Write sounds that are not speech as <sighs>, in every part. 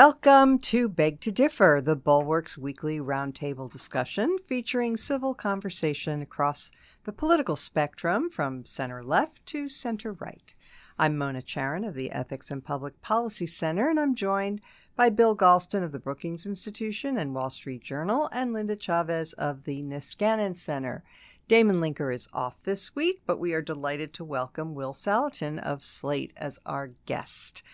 Welcome to Beg to Differ, the Bulwark's weekly roundtable discussion featuring civil conversation across the political spectrum from center left to center right. I'm Mona Charen of the Ethics and Public Policy Center, and I'm joined by Bill Galston of the Brookings Institution and Wall Street Journal, and Linda Chavez of the Niskanen Center. Damon Linker is off this week, but we are delighted to welcome Will Saletan of Slate as our guest.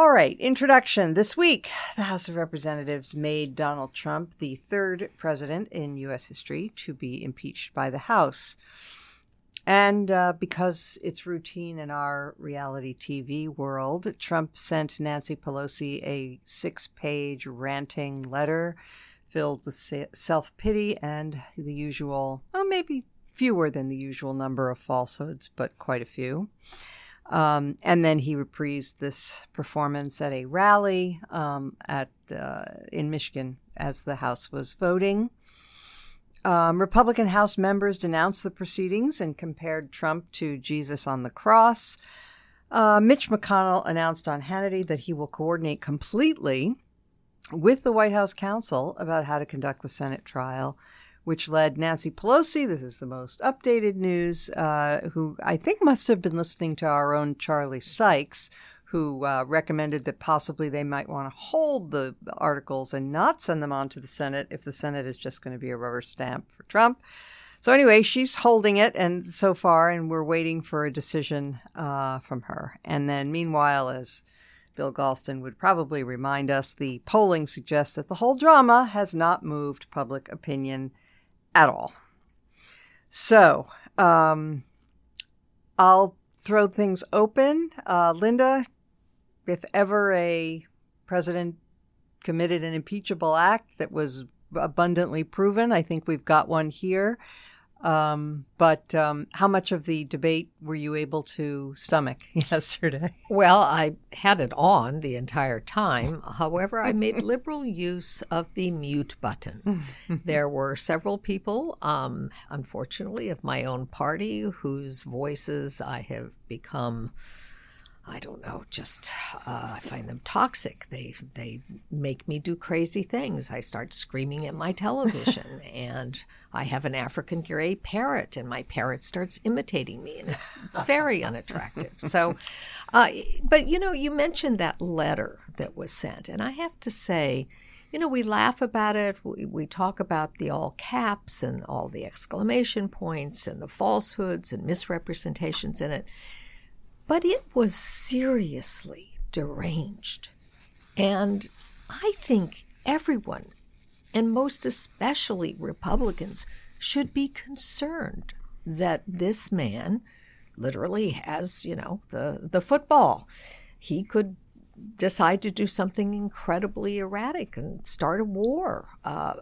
All right, introduction. This week, the House of Representatives made Donald Trump the third president in U.S. history to be impeached by the House. And uh, because it's routine in our reality TV world, Trump sent Nancy Pelosi a six page ranting letter filled with self pity and the usual, well, maybe fewer than the usual number of falsehoods, but quite a few. Um, and then he reprised this performance at a rally um, at uh, in Michigan as the House was voting. Um, Republican House members denounced the proceedings and compared Trump to Jesus on the cross. Uh, Mitch McConnell announced on Hannity that he will coordinate completely with the White House counsel about how to conduct the Senate trial, which led Nancy Pelosi, this is the most updated news, uh, who I think must have been listening to our own Charlie Sykes, who uh, recommended that possibly they might want to hold the articles and not send them on to the Senate if the Senate is just going to be a rubber stamp for Trump. So anyway, she's holding it, and so far, and we're waiting for a decision uh, from her. And then, meanwhile, as Bill Galston would probably remind us, the polling suggests that the whole drama has not moved public opinion at all. So, um, I'll throw things open. Uh, Linda, if ever a president committed an impeachable act that was abundantly proven, I think we've got one here. Um, but um, how much of the debate were you able to stomach <laughs> yesterday? Well, I had it on the entire time. However, I made <laughs> liberal use of the mute button. there were several people, um, unfortunately, of my own party whose voices I have become I don't know, just uh, I find them toxic. They they make me do crazy things. I start screaming at my television, <laughs> and I have an African gray parrot, and my parrot starts imitating me, and it's very unattractive. <laughs> So, uh, but you know, you mentioned that letter that was sent, and I have to say. You know, we laugh about it. We, we talk about the all caps and all the exclamation points and the falsehoods and misrepresentations in it. But it was seriously deranged. And I think everyone, and most especially Republicans, should be concerned that this man literally has, you know, the, the football. He could decide to do something incredibly erratic and start a war. Uh,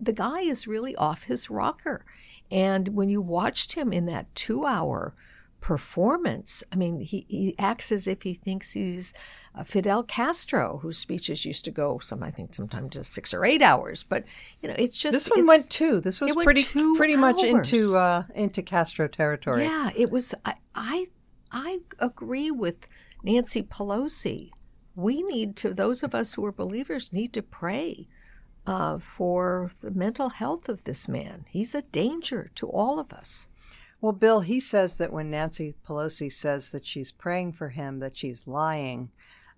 the guy is really off his rocker. And when you watched him in that two hour performance. I mean, he, he acts as if he thinks he's uh, Fidel Castro, whose speeches used to go some, I think, sometimes to six or eight hours. But you know, it's just this one went two. This was pretty pretty hours. much into uh, into Castro territory. Yeah, it was. I, I I agree with Nancy Pelosi. We need to those of us who are believers need to pray. Uh, for the mental health of this man. He's a danger to all of us. Well, Bill, he says that when Nancy Pelosi says that she's praying for him, that she's lying.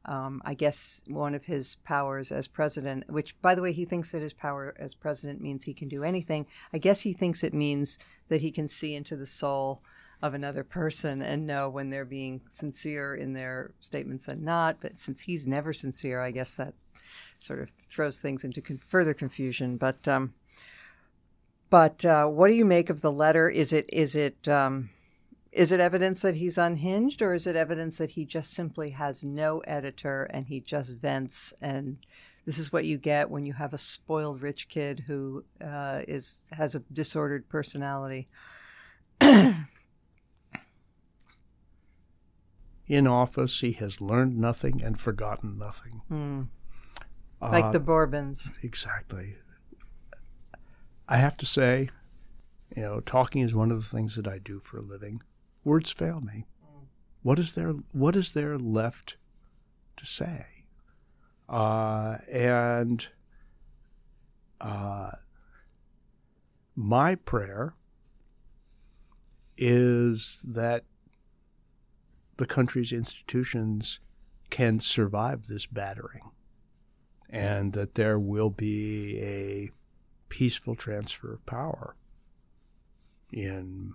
Um, I guess one of his powers as president, which, by the way, he thinks that his power as president means he can do anything. I guess he thinks it means that he can see into the soul of another person and know when they're being sincere in their statements and not. But since he's never sincere, I guess that sort of throws things into con- further confusion. But um, but uh, what do you make of the letter? Is it is it um, is it evidence that he's unhinged, or is it evidence that he just simply has no editor and he just vents? And this is what you get when you have a spoiled rich kid who uh, is has a disordered personality. <clears throat> In office, he has learned nothing and forgotten nothing. Mm. Like uh, the Bourbons. Exactly. I have to say, you know, talking is one of the things that I do for a living. Words fail me. What is there what is there left to say? Uh, and uh, my prayer is that the country's institutions can survive this battering and that there will be a peaceful transfer of power in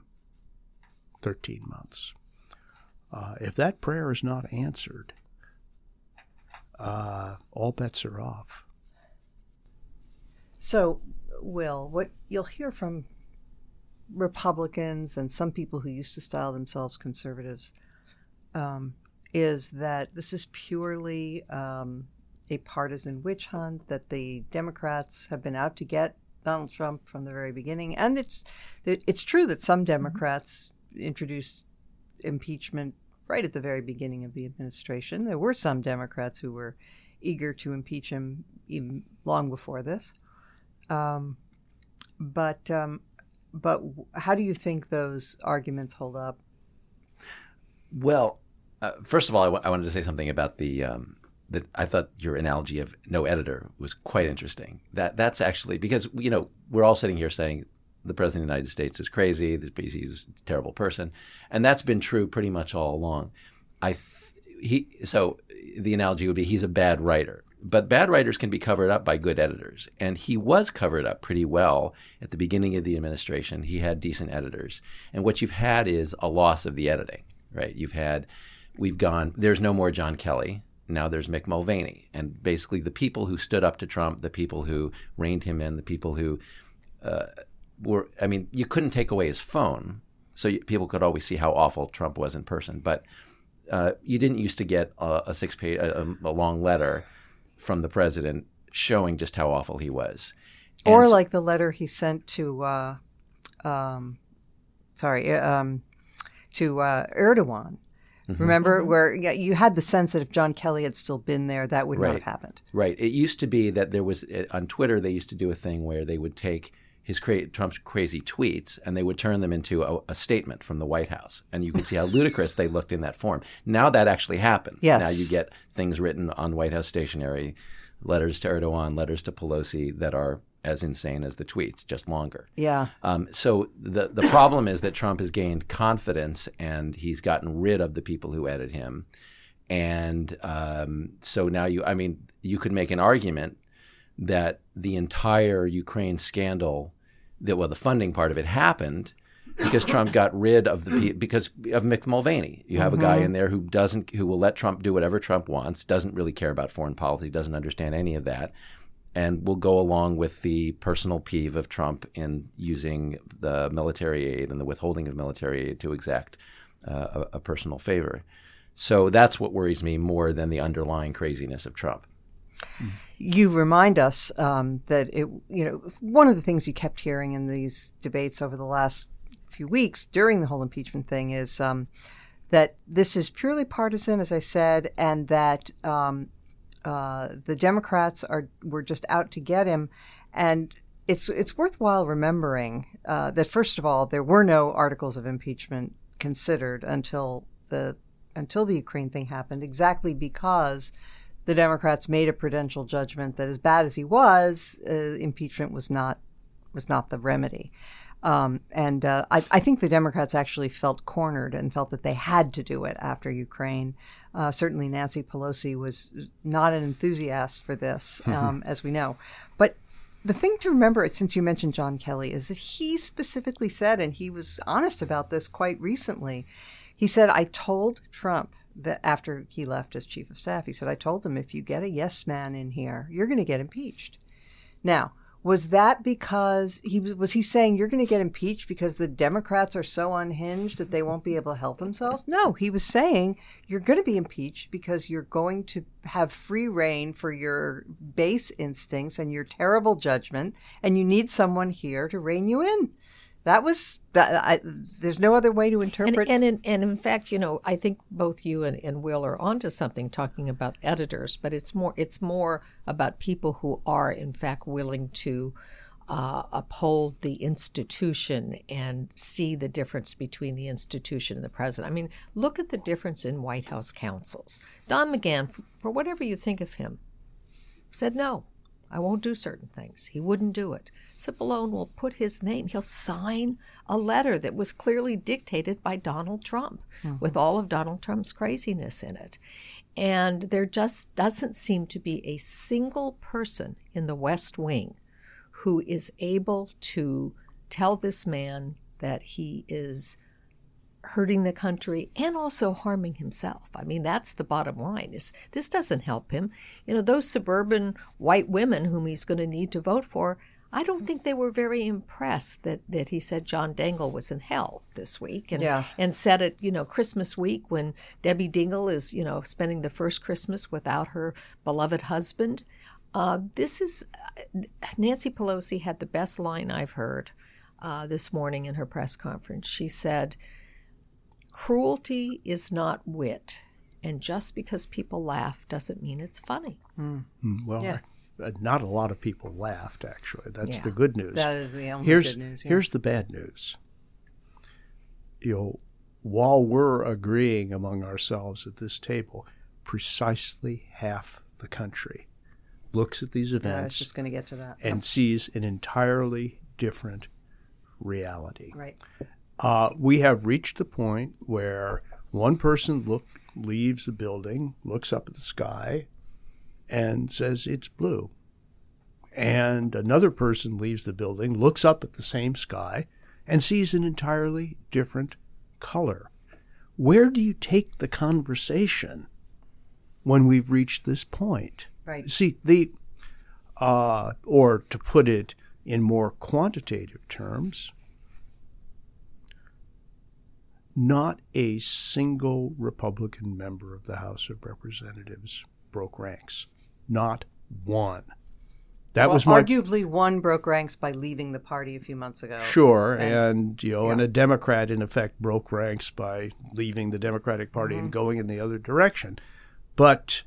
13 months. Uh, if that prayer is not answered, uh, all bets are off. So, Will, what you'll hear from Republicans and some people who used to style themselves conservatives um, is that this is purely um, a partisan witch hunt, that the Democrats have been out to get Donald Trump from the very beginning. And it's, it's true that some Democrats mm-hmm. introduced impeachment right at the very beginning of the administration. There were some Democrats who were eager to impeach him even long before this. Um, but um, but how do you think those arguments hold up? Well, uh, first of all, I, w- I wanted to say something about the um, that I thought your analogy of no editor was quite interesting. That that's actually because you know we're all sitting here saying the president of the United States is crazy, this he's a terrible person, and that's been true pretty much all along. I th- he so the analogy would be he's a bad writer. But bad writers can be covered up by good editors. And he was covered up pretty well at the beginning of the administration. He had decent editors. And what you've had is a loss of the editing, right? You've had, we've gone, there's no more John Kelly. Now there's Mick Mulvaney. And basically the people who stood up to Trump, the people who reined him in, the people who uh, were, I mean, you couldn't take away his phone. So you, people could always see how awful Trump was in person. But uh, you didn't used to get a, a six page, a, a long letter from the president showing just how awful he was. And or like the letter he sent to, uh, um, sorry, uh, um, to uh, Erdogan. Mm-hmm. Remember, mm-hmm. where you had the sense that if John Kelly had still been there, that would right. not have happened. Right. It used to be that there was uh, on Twitter they used to do a thing where they would take his cra- Trump's crazy tweets and they would turn them into a, a, statement from the White House, and you could see how <laughs> ludicrous they looked in that form. Now that actually happens. Yes. Now you get things written on White House stationery, letters to Erdogan, letters to Pelosi that are as insane as the tweets, just longer. Yeah. Um, so the the problem is that Trump has gained confidence and he's gotten rid of the people who edit him, and um, so now you, I mean, you could make an argument that the entire Ukraine scandal that well the funding part of it happened because Trump got rid of the because of Mick Mulvaney. You have mm-hmm. a guy mm-hmm. in there who doesn't who will let Trump do whatever Trump wants, doesn't really care about foreign policy, doesn't understand any of that, and will go along with the personal peeve of Trump in using the military aid and the withholding of military aid to exact uh, a, a personal favor. So that's what worries me more than the underlying craziness of Trump. You remind us um, that it, you know, one of the things you kept hearing in these debates over the last few weeks during the whole impeachment thing is um, that this is purely partisan, as I said, and that um, uh, the Democrats are were just out to get him, and it's it's worthwhile remembering uh, that first of all, there were no articles of impeachment considered until the until the Ukraine thing happened, exactly because the Democrats made a prudential judgment that, as bad as he was, uh, impeachment was not was not the remedy. Um, and uh, I, I, think the Democrats actually felt cornered and felt that they had to do it after Ukraine. Uh, certainly, Nancy Pelosi was not an enthusiast for this, mm-hmm. um, as we know. But the thing to remember, since you mentioned John Kelly, is that he specifically said, and he was honest about this quite recently. He said, "I told Trump that after he left as chief of staff, he said, I told him if you get a yes man in here, you're going to get impeached. Now, was that because he was he saying you're going to get impeached because the Democrats are so unhinged that they won't be able to help themselves? No, he was saying you're going to be impeached because you're going to have free rein for your base instincts and your terrible judgment, and you need someone here to rein you in that was that. I, there's no other way to interpret. And, and in, and in fact, you know, I think both you and, and Will are onto something talking about editors, but it's more it's more about people who are in fact willing to uh, uphold the institution and see the difference between the institution and the president. I mean, look at the difference in White House counsels. Don McGahn, for whatever you think of him, said no. I won't do certain things. He wouldn't do it. Cipollone will put his name, he'll sign a letter that was clearly dictated by Donald Trump mm-hmm. with all of Donald Trump's craziness in it. And there just doesn't seem to be a single person in the West Wing who is able to tell this man that he is hurting the country and also harming himself. I mean, that's the bottom line. Is this doesn't help him. You know, those suburban white women whom he's going to need to vote for, I don't think they were very impressed that, that he said John Dingell was in hell this week and yeah. and said it, you know, Christmas week when Debbie Dingell is, you know, spending the first Christmas without her beloved husband. Uh, this is Nancy Pelosi had the best line I've heard uh, this morning in her press conference. She said, Cruelty is not wit, and just because people laugh doesn't mean it's funny. Mm. Well, yeah. Uh, not a lot of people laughed, actually. That's yeah. the good news. That is the only here's, good news. Yeah. Here's the bad news. You know, while we're agreeing among ourselves at this table, precisely half the country looks at these events. Yeah, I was just going to get to that. And sees an entirely different reality. Right. Uh, we have reached the point where one person look leaves the building, looks up at the sky, and says it's blue. And another person leaves the building, looks up at the same sky, and sees an entirely different color. Where do you take the conversation when we've reached this point? Right. See, the, uh, or to put it in more quantitative terms, not a single Republican member of the House of Representatives broke ranks. Not one. That well, was my, arguably one broke ranks by leaving the party a few months ago. Sure, and, and you know, yeah. and a Democrat in effect broke ranks by leaving the Democratic Party mm-hmm. and going in the other direction. But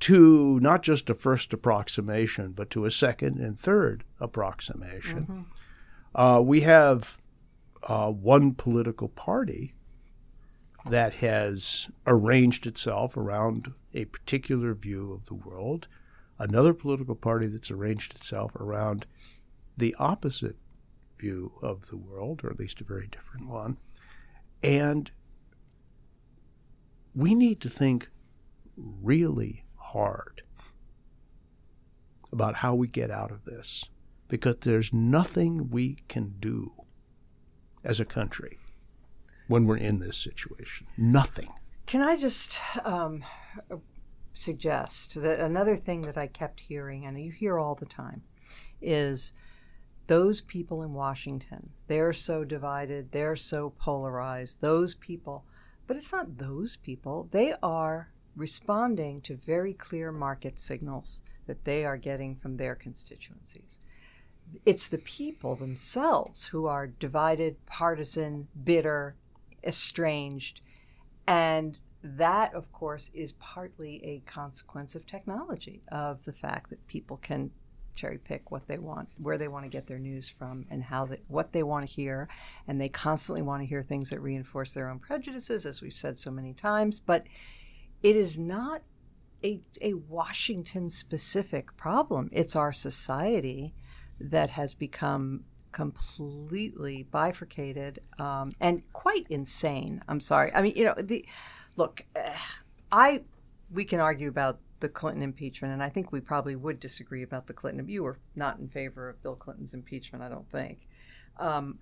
to not just a first approximation, but to a second and third approximation, mm-hmm. uh, we have uh, one political party that has arranged itself around a particular view of the world, another political party that's arranged itself around the opposite view of the world, or at least a very different one. And we need to think really hard about how we get out of this because there's nothing we can do as a country when we're in this situation. Nothing. Can I just um, suggest that another thing that I kept hearing, and you hear all the time, is those people in Washington. They're so divided, they're so polarized, those people. But it's not those people. They are responding to very clear market signals that they are getting from their constituencies it's the people themselves who are divided, partisan, bitter, estranged. And that, of course, is partly a consequence of technology, of the fact that people can cherry pick what they want, where they want to get their news from, and how they, what they want to hear. And they constantly want to hear things that reinforce their own prejudices, as we've said so many times. But it is not a, a Washington specific problem, it's our society that has become completely bifurcated um, and quite insane. I'm sorry. I mean, you know, the look, uh, I we can argue about the Clinton impeachment, and I think we probably would disagree about the Clinton. You were not in favor of Bill Clinton's impeachment, I don't think, um,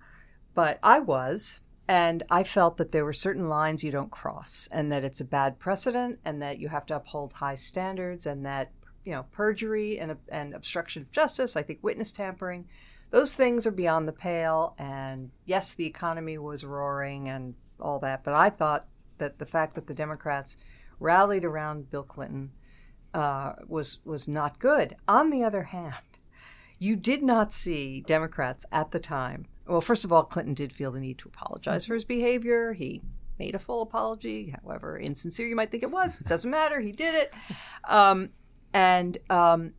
but I was. And I felt that there were certain lines you don't cross, and that it's a bad precedent, and that you have to uphold high standards, and that you know, perjury and, and obstruction of justice. I think witness tampering. Those things are beyond the pale. And yes, the economy was roaring and all that. But I thought that the fact that the Democrats rallied around Bill Clinton uh, was was not good. On the other hand, you did not see Democrats at the time. Well, first of all, Clinton did feel the need to apologize for his behavior. He made a full apology, however insincere you might think it was. It doesn't matter. He did it. Um, and um,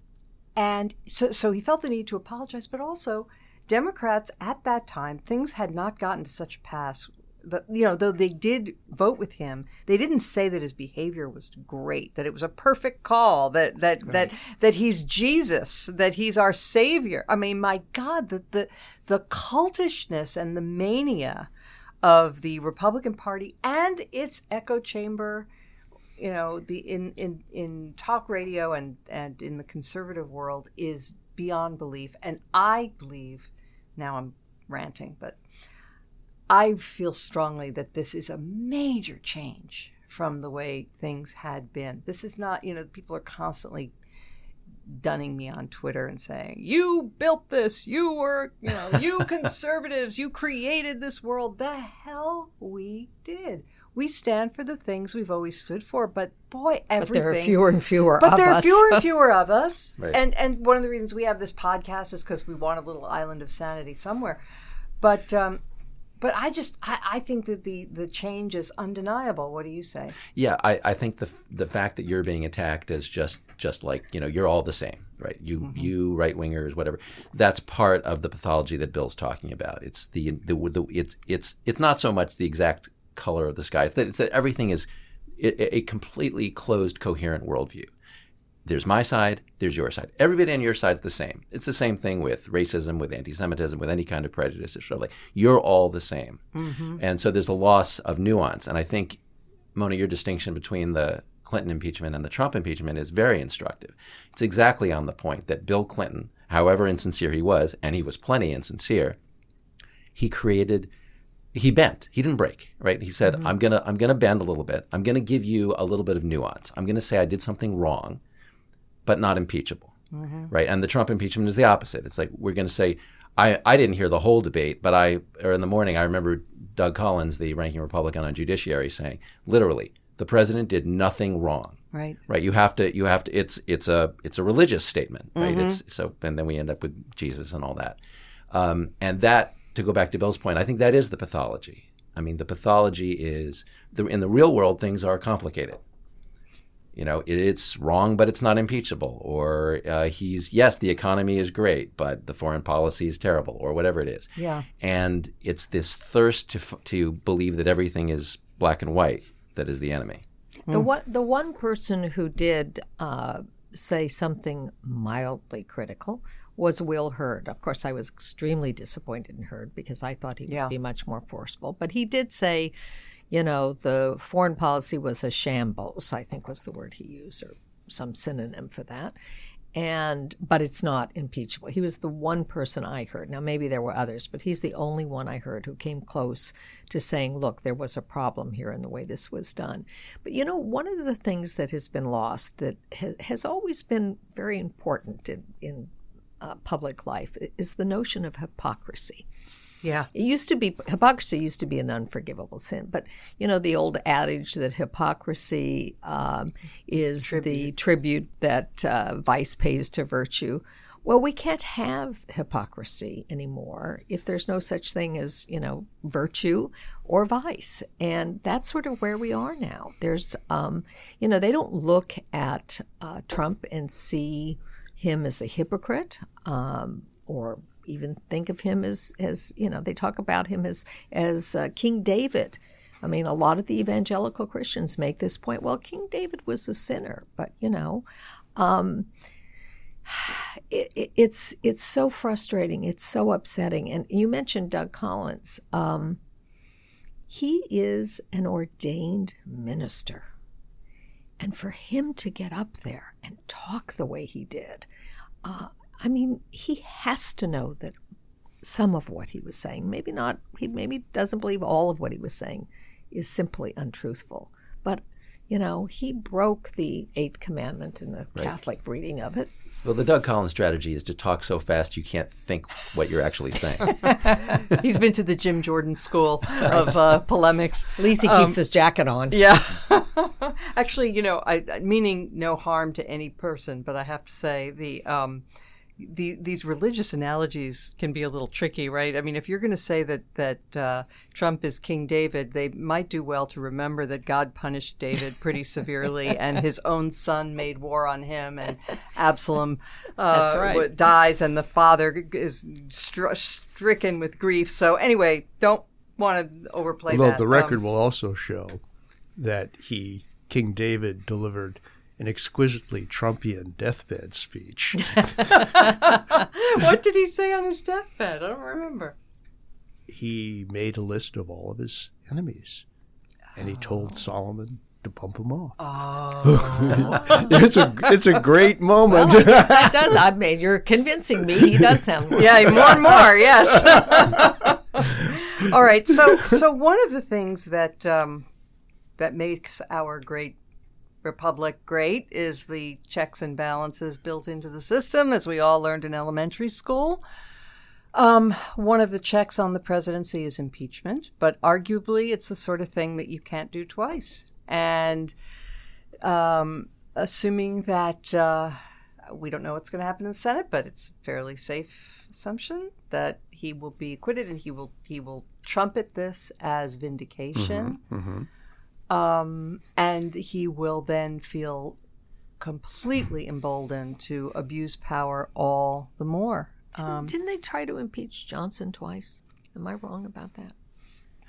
and so, so he felt the need to apologize, but also Democrats at that time things had not gotten to such a pass the, you know, though they did vote with him, they didn't say that his behavior was great, that it was a perfect call, that that right. that that he's Jesus, that he's our savior. I mean, my God, the the the cultishness and the mania of the Republican Party and its echo chamber you know the in in in talk radio and and in the conservative world is beyond belief and i believe now i'm ranting but I feel strongly that this is a major change from the way things had been. This is not, you know, people are constantly dunning me on Twitter and saying, "You built this. You were, you know, you <laughs> conservatives, you created this world." The hell we did. We stand for the things we've always stood for, but boy, everything. But there are fewer and fewer. But there us. are fewer and <laughs> fewer of us. Right. And and one of the reasons we have this podcast is because we want a little island of sanity somewhere. But um, but I just I, I, think that the the change is undeniable. What do you say? Yeah, I, I think the the fact that you're being attacked is just just like you know you're all the same, right? You mm-hmm. you right wingers, whatever. That's part of the pathology that Bill's talking about. It's the, the the it's it's it's not so much the exact color of the sky. It's that, it's that everything is a, a completely closed, coherent worldview there's my side, there's your side. Everybody on your side's the same. It's the same thing with racism, with anti-Semitism, with any kind of prejudice. It's like you're all the same, mm-hmm. and so there's a loss of nuance. And I think, Mona, your distinction between the Clinton impeachment and the Trump impeachment is very instructive. It's exactly on the point that Bill Clinton, however insincere he was, and he was plenty insincere, he created he bent. He didn't break, right? He said, mm-hmm. "I'm gonna, I'm gonna bend a little bit. I'm gonna give you a little bit of nuance. I'm gonna say I did something wrong, but not impeachable, mm-hmm. right? And the Trump impeachment is the opposite. It's like we're going to say, I, I didn't hear the whole debate, but I, or in the morning, I remember Doug Collins, the ranking Republican on Judiciary, saying literally, the president did nothing wrong. Right. Right. You have to. You have to. It's it's a it's a religious statement. Right. Mm-hmm. It's so and then we end up with Jesus and all that. Um, and that to go back to Bill's point, I think that is the pathology. I mean, the pathology is the, in the real world things are complicated you know, it's wrong, but it's not impeachable. Or uh, he's, yes, the economy is great, but the foreign policy is terrible, or whatever it is. Yeah. And it's this thirst to, to believe that everything is black and white that is the enemy. The, mm. one, the one person who did uh, say something mildly critical was Will Hurd. Of course, I was extremely disappointed in Hurd because I thought he yeah. would be much more forceful. But he did say, you know, the foreign policy was a shambles, I think was the word he used, or some synonym for that. And, but it's not impeachable. He was the one person I heard. Now, maybe there were others, but he's the only one I heard who came close to saying, look, there was a problem here in the way this was done. But, you know, one of the things that has been lost that ha- has always been very important in, in uh, public life is the notion of hypocrisy. Yeah. It used to be, hypocrisy used to be an unforgivable sin. But, you know, the old adage that hypocrisy um, is tribute. the tribute that uh, vice pays to virtue. Well, we can't have hypocrisy anymore if there's no such thing as, you know, virtue or vice. And that's sort of where we are now. There's, um, you know, they don't look at uh, Trump and see him as a hypocrite um, or even think of him as as you know they talk about him as as uh, King David. I mean, a lot of the evangelical Christians make this point. Well, King David was a sinner, but you know, um, <sighs> it, it, it's it's so frustrating. It's so upsetting. And you mentioned Doug Collins. Um, he is an ordained minister, and for him to get up there and talk the way he did. Uh, I mean, he has to know that some of what he was saying, maybe not, he maybe doesn't believe all of what he was saying, is simply untruthful. But, you know, he broke the eighth commandment in the right. Catholic reading of it. Well, the Doug Collins strategy is to talk so fast you can't think what you're actually saying. <laughs> He's been to the Jim Jordan school of uh, polemics. At least he keeps um, his jacket on. Yeah. <laughs> actually, you know, I, meaning no harm to any person, but I have to say the um, the, these religious analogies can be a little tricky, right? I mean, if you're going to say that that uh, Trump is King David, they might do well to remember that God punished David pretty severely, <laughs> and his own son made war on him, and Absalom <laughs> uh, right. dies, and the father is str- stricken with grief. So anyway, don't want to overplay Although that. the Um, record will also show that he, King David, delivered an exquisitely Trumpian deathbed speech. <laughs> what did he say on his deathbed? I don't remember. he made a list of all of his enemies, and he told Solomon to bump them off. Oh. <laughs> it's a it's a great moment. Well, that does. I mean, you're convincing me. He does sound. <laughs> yeah, more and more. Yes. All right. So, so one of the things that um, that makes our great republic great is the checks and balances built into the system, as we all learned in elementary school. Um, one of the checks on the presidency is impeachment, but arguably it's the sort of thing that you can't do twice. And um, assuming that uh, we don't know what's going to happen in the Senate, but it's a fairly safe assumption that he will be acquitted and he will he will trumpet this as vindication, um, and he will then feel completely emboldened to abuse power all the more. Um, Didn't they try to impeach Johnson twice? Am I wrong about that?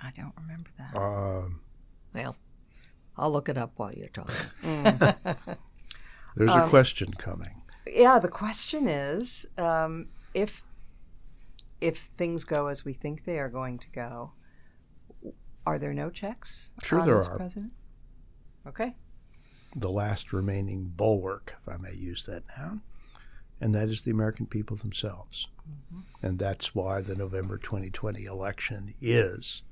I don't remember that. Um, Well, I'll look it up while you're talking. <laughs> there's a question coming. yeah, the question is um, if if things go as we think they are going to go, are there no checks Sure there are. president? Okay. The last remaining bulwark, if I may use that noun, and that is the American people themselves. Mm-hmm. And that's why the November 2020 election is,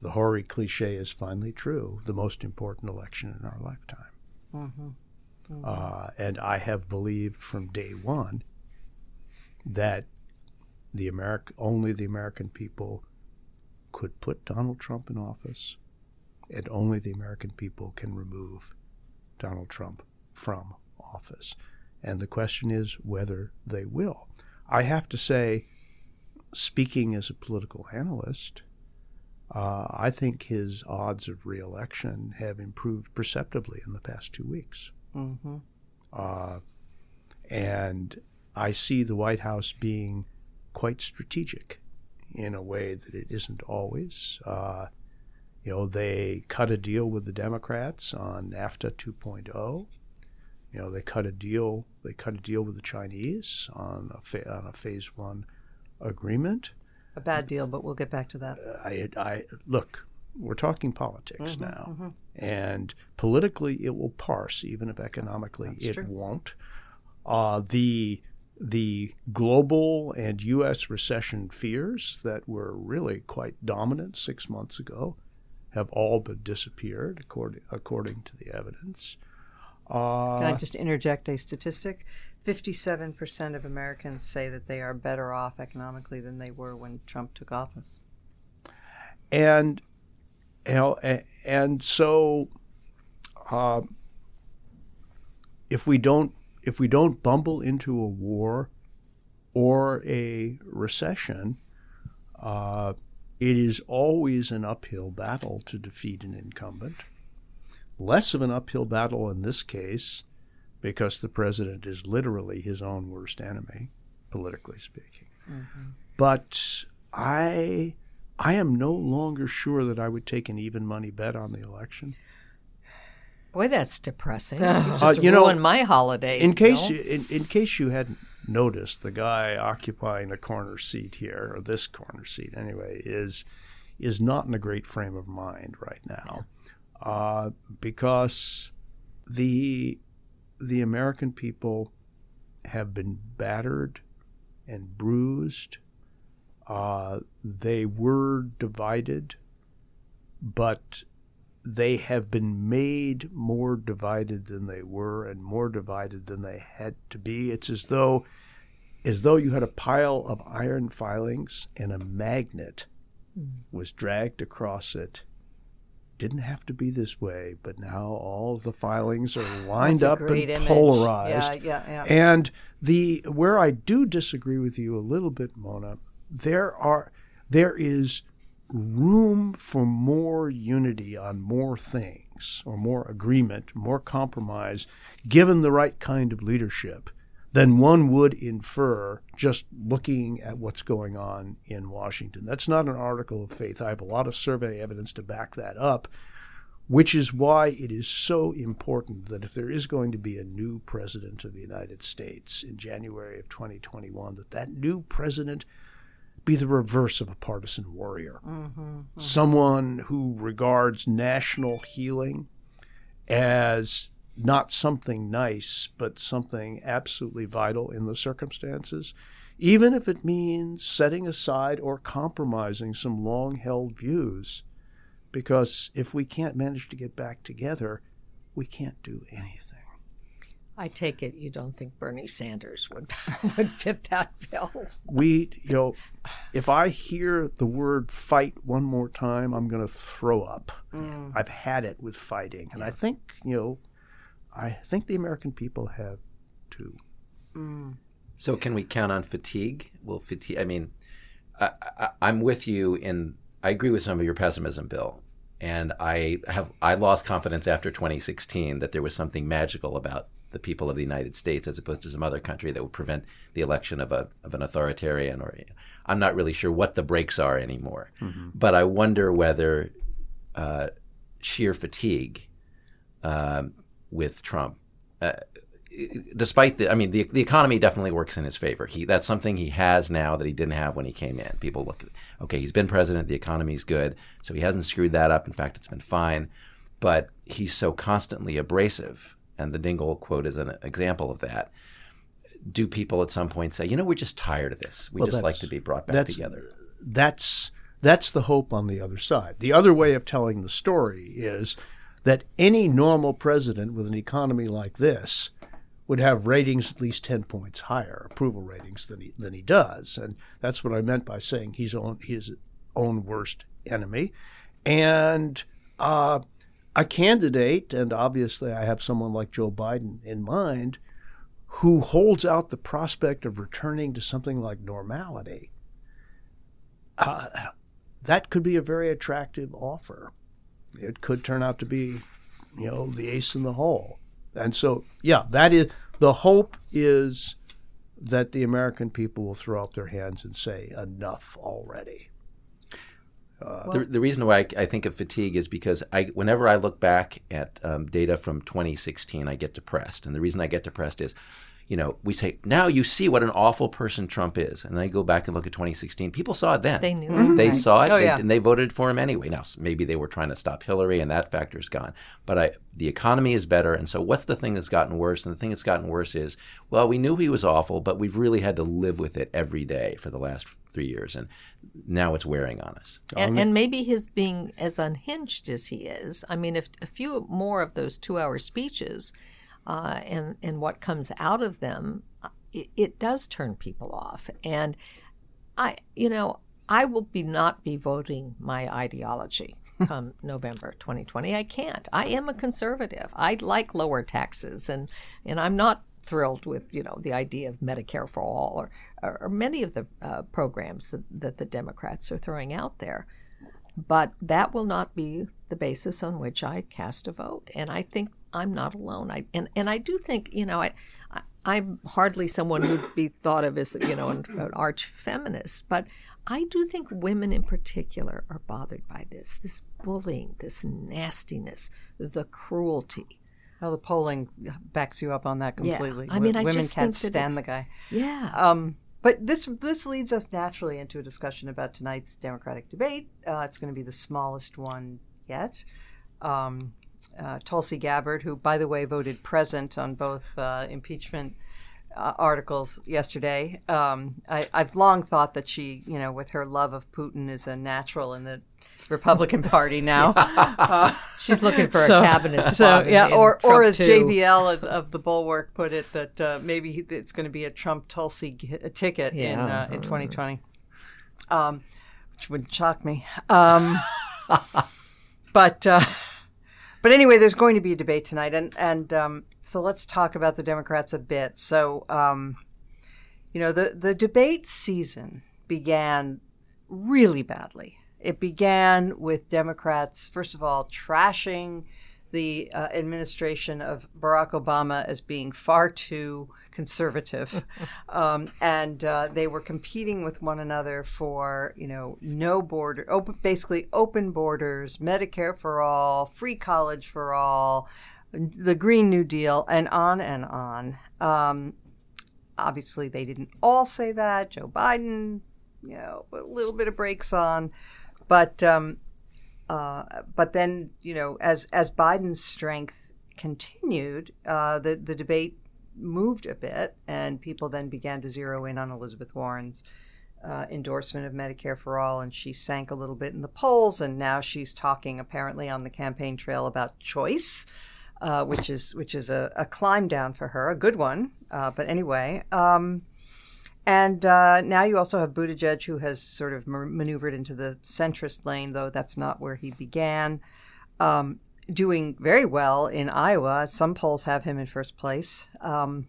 the hoary cliche is finally true, the most important election in our lifetime. Mm-hmm. Mm-hmm. Uh, and I have believed from day one that the America, only the American people could put Donald Trump in office, and only the American people can remove Donald Trump from office. And the question is whether they will. I have to say, speaking as a political analyst, uh, I think his odds of reelection have improved perceptibly in the past two weeks. Mm-hmm. Uh, and I see the White House being quite strategic in a way that it isn't always. Uh, you know, they cut a deal with the Democrats on NAFTA 2.0. You know, they cut a deal. They cut a deal with the Chinese on a fa- on a phase one agreement. A bad deal, but we'll get back to that. I, I look. We're talking politics now, and politically it will parse, even if economically That's it true. won't. Uh, the the global and U.S. recession fears that were really quite dominant six months ago have all but disappeared, according according to the evidence. Uh, Can I just interject a statistic? 57% of Americans say that they are better off economically than they were when Trump took office. and you know, and so uh, if we don't if we don't bumble into a war or a recession, uh, it is always an uphill battle to defeat an incumbent. Less of an uphill battle in this case because the president is literally his own worst enemy, politically speaking. But I I am no longer sure that I would take an even money bet on the election. Boy, that's depressing. <sighs> You just Uh, you know, my holidays. In case you, in, in case you hadn't noticed, the guy occupying the corner seat here, or this corner seat anyway, is is not in a great frame of mind right now, uh, because the the American people have been battered and bruised. Uh, they were divided, but they have been made more divided than they were and more divided than they had to be. It's as though as though you had a pile of iron filings and a magnet was dragged across it. Didn't have to be this way, but now all of the filings are <sighs> lined up and image. polarized. Yeah, yeah, yeah. And the where I do disagree with you a little bit, Mona, there are there is room for more unity on more things or more agreement, more compromise, given the right kind of leadership. than one would infer just looking at what's going on in Washington. That's not an article of faith. I have a lot of survey evidence to back that up, which is why it is so important that if there is going to be a new president of the United States in January of 2021, that that new president be the reverse of a partisan warrior. Mm-hmm, mm-hmm. Someone who regards national healing as not something nice, but something absolutely vital in the circumstances, even if it means setting aside or compromising some long held views. Because if we can't manage to get back together, we can't do anything. I take it you don't think Bernie Sanders would <laughs> would fit that bill. We, you know, if I hear the word fight one more time, I'm going to throw up. Mm. I've had it with fighting, and yeah. I think you know I think the American people have too. Mm. So, can we count on fatigue? Will fatigue? I mean, I, am with you in. I agree with some of your pessimism, Bill, and I have. I lost confidence after 2016 that there was something magical about the people of the United States as opposed to some other country that would prevent the election of a of an authoritarian. Or I'm not really sure what the brakes are anymore, mm-hmm. but I wonder whether uh, sheer fatigue. Um, with Trump. Uh, despite the, I mean, the the economy definitely works in his favor. He that's something he has now that he didn't have when he came in. People look at, okay, he's been president, the economy's good, so he hasn't screwed that up. In fact, it's been fine. But he's so constantly abrasive, and the Dingell quote is an example of that. Do people at some point say, you know, we're just tired of this. We well, just like to be brought back together. That's that's the hope on the other side. The other way of telling the story is that any normal president with an economy like this would have ratings at least 10 points higher, approval ratings, than he, than he does. And that's what I meant by saying he's own, his own worst enemy. And uh, a candidate, and obviously I have someone like Joe Biden in mind, who holds out the prospect of returning to something like normality. Uh, that could be a very attractive offer it could turn out to be, you know, the ace in the hole. And so, yeah, that is the hope is that the American people will throw up their hands and say, enough already. Uh, the, the, reason why I, I, think of fatigue is because I, whenever I look back at um, data from 2016, I get depressed. And the reason I get depressed is you know, we say, now you see what an awful person Trump is. And then I go back and look at 2016. People saw it then. They knew mm-hmm. They saw it, oh, they, yeah. and they voted for him anyway. Now, maybe they were trying to stop Hillary, and that factor's gone. But I, the economy is better. And so, what's the thing that's gotten worse? And the thing that's gotten worse is, well, we knew he was awful, but we've really had to live with it every day for the last three years. And now it's wearing on us. And, and maybe his being as unhinged as he is, I mean, if a few more of those two hour speeches, uh, and and what comes out of them, uh, it, it, does turn people off. And I, you know, I will be not be voting my ideology <laughs> come November 2020. I can't. I am a conservative. I like lower taxes, and and I'm not thrilled with you know the idea of Medicare for all or or, or many of the uh, programs that, that the Democrats are throwing out there. But that will not be the basis on which I cast a vote. And I think I'm not alone. I and, and I do think you know I, I am hardly someone who'd be thought of as you know an, an, arch feminist, but I do think women in particular are bothered by this this bullying, this nastiness, the cruelty. Well, the polling backs you up on that completely. Yeah. I mean, I women just can't stand the guy. Yeah. Um, but this this leads us naturally into a discussion about tonight's Democratic debate. Uh, it's going to be the smallest one yet. Um, uh, Tulsi Gabbard, who, by the way, voted present on both uh, impeachment uh, articles yesterday. Um, I, have long thought that she, you know, with her love of Putin, is a natural in the Republican <laughs> Party now. Uh, She's looking for so, a cabinet spot. So, yeah, in, or Trump or as too. JVL of, of, the Bulwark put it, that uh, maybe it's going to be a Trump Tulsi ticket yeah. in uh, in 2020, um, which wouldn't shock me. Um, <laughs> but but anyway, there's going to be a debate tonight, and and um, so let's talk about the Democrats a bit. So, um, you know, the the debate season began really badly. It began with Democrats, first of all, trashing the uh, administration of Barack Obama as being far too conservative, um, and uh, they were competing with one another for you know no border, open, basically open borders, Medicare for all, free college for all, the Green New Deal, and on and on. Um, obviously, they didn't all say that. Joe Biden, you know, a little bit of brakes on, but um, uh, but then you know, as as Biden's strength continued, uh, the the debate moved a bit, and people then began to zero in on Elizabeth Warren's uh, endorsement of Medicare for all, and she sank a little bit in the polls, and now she's talking apparently on the campaign trail about choice. Uh, which is which is a, a, climb down for her, a good one. Uh, but anyway, um, and uh, now you also have Buttigieg, who has sort of maneuvered into the centrist lane, though that's not where he began. Um, doing very well in Iowa. Some polls have him in first place. Um,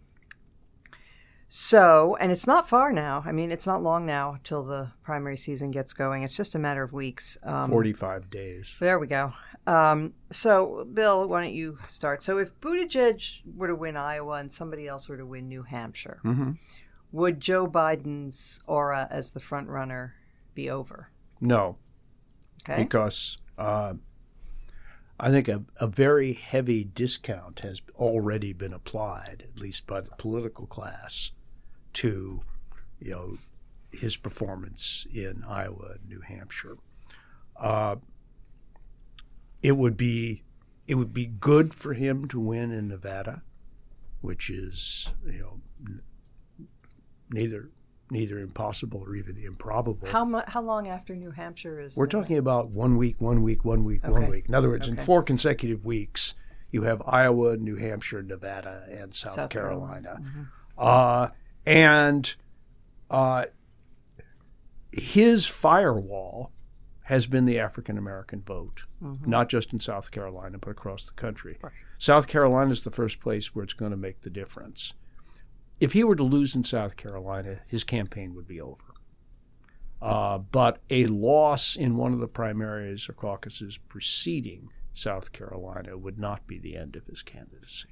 so, and it's not far now. I mean, it's not long now till the primary season gets going. It's just a matter of weeks. Um, 45 days. There we go. Um, so, Bill, why don't you start? So, if Buttigieg were to win Iowa and somebody else were to win New Hampshire, mm-hmm. would Joe Biden's aura as the front runner be over? No. Okay. Because uh, I think a, a very heavy discount has already been applied, at least by the political class, to you know his performance in Iowa and New Hampshire. Uh, it would be it would be good for him to win in Nevada, which is you know neither neither impossible or even improbable. How mu- how long after New Hampshire is? We're talking about one week, one week, one week, okay. one week. In other words, okay. in four consecutive weeks, you have Iowa, New Hampshire, Nevada, and South, South Carolina, Carolina. Mm-hmm. Uh, and uh, his firewall has been the African American vote, mm-hmm. not just in South Carolina but across the country. Right. South Carolina is the first place where it's going to make the difference if he were to lose in South Carolina, his campaign would be over. Uh, but a loss in one of the primaries or caucuses preceding South Carolina would not be the end of his candidacy.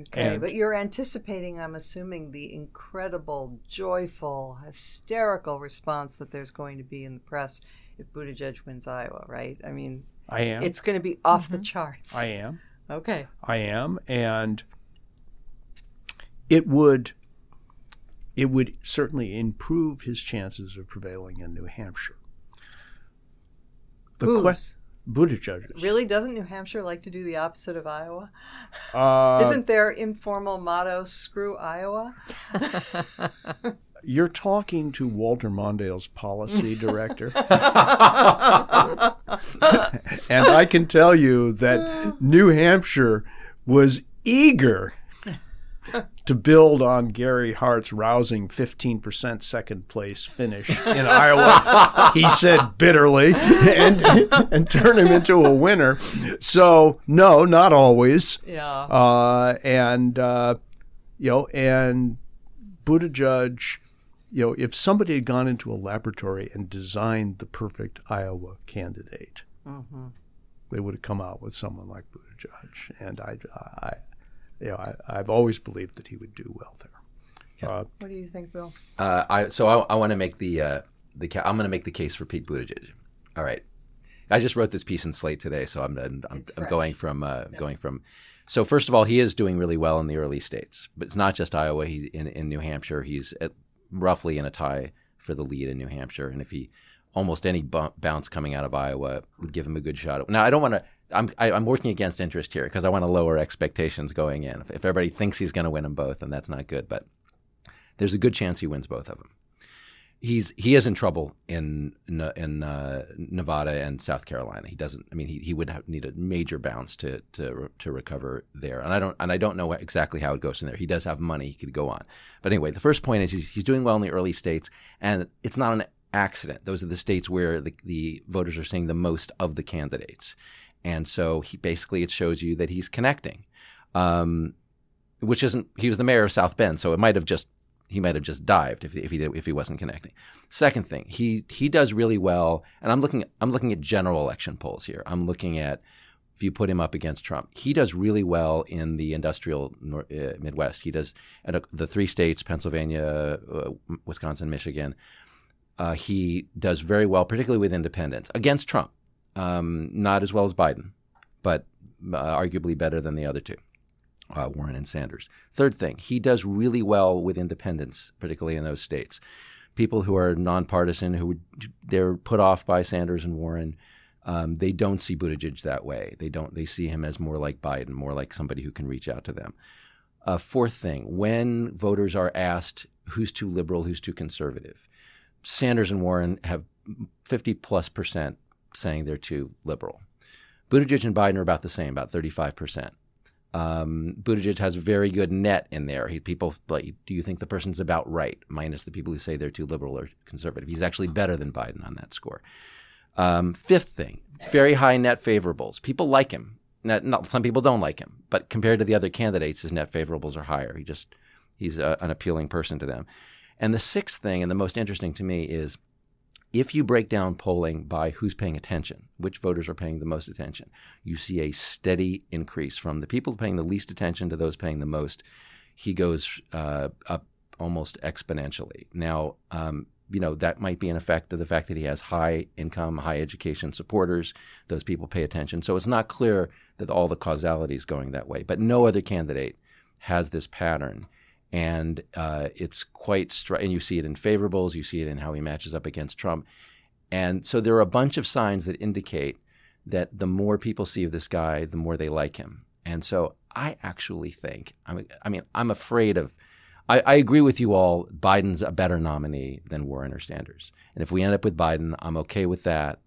Okay, and, but you're anticipating, I'm assuming, the incredible, joyful, hysterical response that there's going to be in the press if Buttigieg wins Iowa, right? I mean, I am. It's going to be off mm-hmm. the charts. I am. Okay. I am, and it would it would certainly improve his chances of prevailing in New Hampshire. The quest Buttigieg. Really, doesn't New Hampshire like to do the opposite of Iowa? Uh, Isn't their informal motto "Screw Iowa"? <laughs> You're talking to Walter Mondale's policy director. <laughs> and I can tell you that New Hampshire was eager to build on Gary Hart's rousing 15% second place finish in <laughs> Iowa, he said bitterly, and, and turn him into a winner. So, no, not always. Yeah. Uh, and, uh, you know, and Buttigieg, you know, if somebody had gone into a laboratory and designed the perfect Iowa candidate, mm-hmm. they would have come out with someone like Buttigieg. And I, I you know, I, have always believed that he would do well there. Yeah. Uh, what do you think, Bill? Uh, I so I, I want to make the uh, the I'm going to make the case for Pete Buttigieg. All right, I just wrote this piece in Slate today, so I'm I'm, I'm, I'm going from uh, yeah. going from. So first of all, he is doing really well in the early states, but it's not just Iowa. He's in in New Hampshire. He's at, roughly in a tie for the lead in New Hampshire, and if he almost any bounce coming out of Iowa would give him a good shot. Now I don't want to I'm I, am i am working against interest here because I want to lower expectations going in. If, if everybody thinks he's going to win them both, then that's not good. But there's a good chance he wins both of them. He's he is in trouble in in uh, Nevada and South Carolina. He doesn't. I mean, he, he would have, need a major bounce to to to recover there. And I don't and I don't know exactly how it goes in there. He does have money. He could go on. But anyway, the first point is he's, he's doing well in the early states, and it's not an accident. Those are the states where the, the voters are seeing the most of the candidates. And so he basically it shows you that he's connecting, um, which isn't. He was the mayor of South Bend, so it might have just he might have just dived if, if he did, if he wasn't connecting. Second thing, he he does really well, and I'm looking I'm looking at general election polls here. I'm looking at if you put him up against Trump. He does really well in the industrial nor- uh, Midwest. He does at the three states Pennsylvania, uh, Wisconsin, Michigan. Uh, he does very well, particularly with independents, against Trump. Um, not as well as Biden, but uh, arguably better than the other two. Uh, Warren and Sanders. Third thing, he does really well with independents, particularly in those states. People who are nonpartisan, who they're put off by Sanders and Warren, um, they don't see Buttigieg that way. They don't. They see him as more like Biden, more like somebody who can reach out to them. Uh, fourth thing, when voters are asked who's too liberal, who's too conservative, Sanders and Warren have 50 plus percent saying they're too liberal. Buttigieg and Biden are about the same, about 35 percent. Um, Buttigieg has very good net in there. He, people like, do you think the person's about right? Minus the people who say they're too liberal or conservative. He's actually better than Biden on that score. Um, fifth thing, very high net favorables. People like him. Not, some people don't like him, but compared to the other candidates, his net favorables are higher. He just he's a, an appealing person to them. And the sixth thing, and the most interesting to me, is if you break down polling by who's paying attention, which voters are paying the most attention, you see a steady increase from the people paying the least attention to those paying the most. He goes uh, up almost exponentially. Now, um, you know, that might be an effect of the fact that he has high income, high education supporters. Those people pay attention. So it's not clear that all the causality is going that way. But no other candidate has this pattern. And uh, it's quite, stri- and you see it in favorables, you see it in how he matches up against Trump. And so there are a bunch of signs that indicate that the more people see of this guy, the more they like him. And so I actually think, I mean, I'm afraid of I, I, agree with you all. Biden's a better nominee than Warren or Sanders. And if we end up with Biden, I'm okay with that.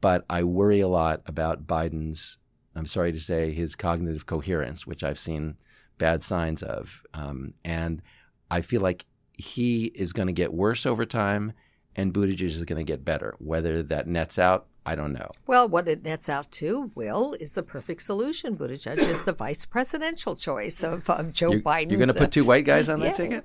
But I worry a lot about Biden's, I'm sorry to say, his cognitive coherence, which I've seen bad signs of. Um, and I feel like he is going to get worse over time and Buttigieg is going to get better. Whether that nets out, I don't know. Well, what it nets out to, Will, is the perfect solution. Buttigieg is the vice presidential choice of, Joe you're, Biden. You're going to put two white guys on that yeah. ticket?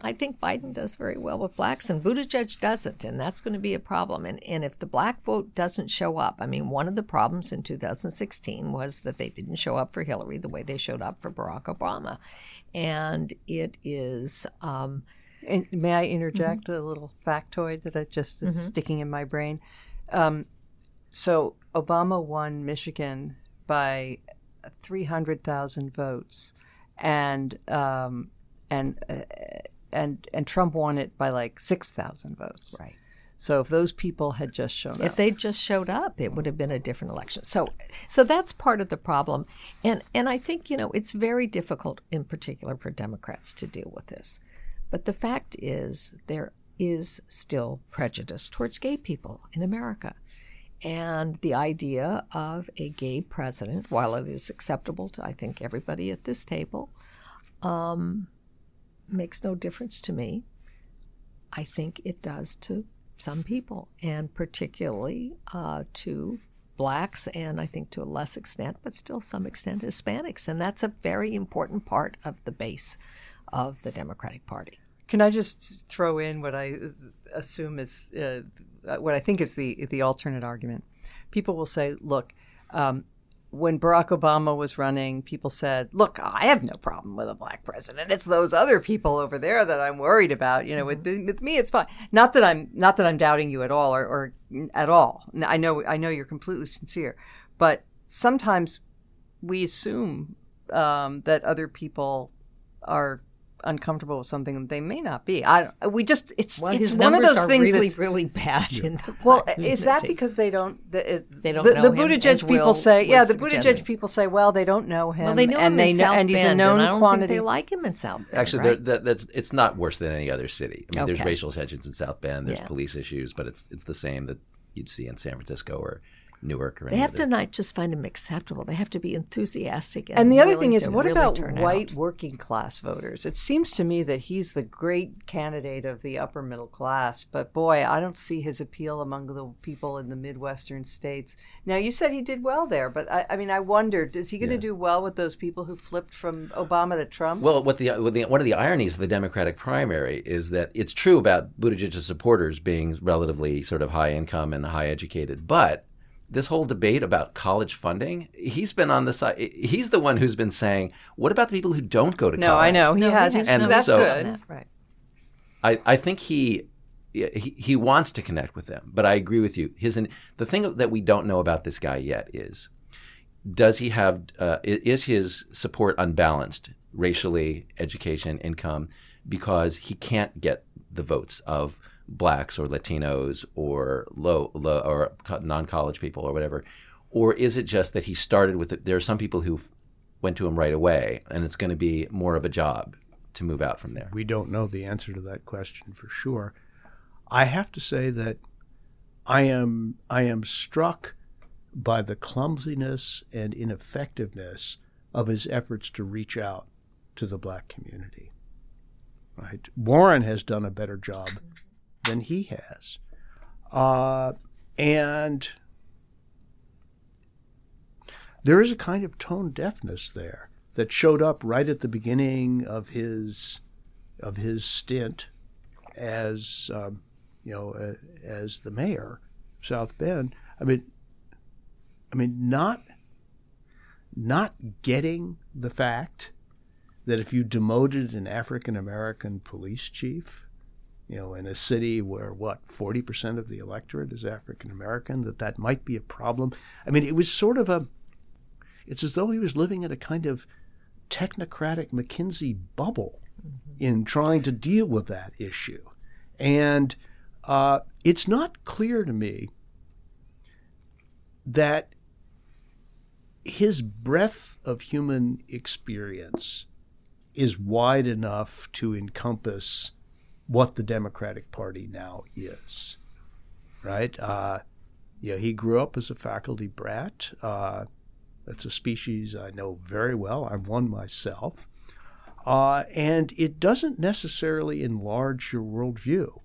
I think Biden does very well with blacks, and Buttigieg doesn't, and that's going to be a problem. And, and if the black vote doesn't show up, I mean, one of the problems in 2016 was that they didn't show up for Hillary the way they showed up for Barack Obama. And it is. Um, and may I interject mm-hmm. a little factoid that I just is mm-hmm. sticking in my brain? Um, so Obama won Michigan by 300,000 votes, and um, and uh, and and Trump won it by like 6,000 votes. Right. So if those people had just shown if up, if they just showed up, it would have been a different election. So, so that's part of the problem, and and I think you know it's very difficult, in particular for Democrats, to deal with this. But the fact is, there is still prejudice towards gay people in America. And the idea of a gay president, while it is acceptable to, I think, everybody at this table, um, makes no difference to me. I think it does to some people, and particularly uh, to blacks, and I think to a less extent, but still some extent, Hispanics. And that's a very important part of the base of the Democratic Party. Can I just throw in what I assume is uh, what I think is the the alternate argument? People will say, "Look, um, when Barack Obama was running, people said, "Look, I have no problem with a black president. It's those other people over there that I'm worried about. You know, with, mm-hmm. with me, it's fine. Not that I'm not that I'm doubting you at all, or, or at all. I know I know you're completely sincere, but sometimes we assume um, that other people are uncomfortable with something that they may not be. I we just it's well, it's one of those things really really bad in the <laughs> well is that because they don't the, they don't the, know the Buttigieg people say yeah the Buttigieg people say well they don't know him well they know and him they in know South and he's Bend, a known and I don't quantity think they like him in South Bend actually right? that, that's it's not worse than any other city I mean okay. there's racial tensions in South Bend there's yeah. police issues but it's it's the same that you'd see in San Francisco or Newark or they have other. to not just find him acceptable; they have to be enthusiastic. And, and the other thing is, what really about white out. working class voters? It seems to me that he's the great candidate of the upper middle class, but boy, I don't see his appeal among the people in the midwestern states. Now, you said he did well there, but I, I mean, I wondered, is he going to yeah. do well with those people who flipped from Obama to Trump? Well, what the, what the one of the ironies of the Democratic primary is that it's true about Buttigieg's supporters being relatively sort of high income and high educated, but this whole debate about college funding, he's been on the side. He's the one who's been saying, "What about the people who don't go to No, college?" No, I know he No, has. he He's, And that's so- good. Right. I, I think he, he he wants to connect with them, but I agree with you. His the thing that we don't know about this guy yet is, does he have uh, is his support unbalanced racially, education, income, because he can't get the votes of blacks or Latinos or low, low or non-college people or whatever, or is it just that he started with it? There are some people who went to him right away, and it's going to be more of a job to move out from there. We don't know the answer to that question for sure. I have to say that I am I am struck by the clumsiness and ineffectiveness of his efforts to reach out to the black community. Right? Warren has done a better job than he has. Uh, and there is a kind of tone deafness there that showed up right at the beginning of his of his stint as um, you know as the mayor of South Bend. I mean, I mean not not getting the fact that if you demoted an African American police chief, you know, in a city where what forty percent of the electorate is African American, that that might be a problem. I mean, it was sort of a. It's as though he was living in a kind of technocratic McKinsey bubble in trying to deal with that issue, and uh, it's not clear to me that his breadth of human experience is wide enough to encompass what the Democratic Party now is, right? Uh, yeah, he grew up as a faculty brat. Uh, that's a species I know very well. I've one myself. Uh, and it doesn't necessarily enlarge your worldview.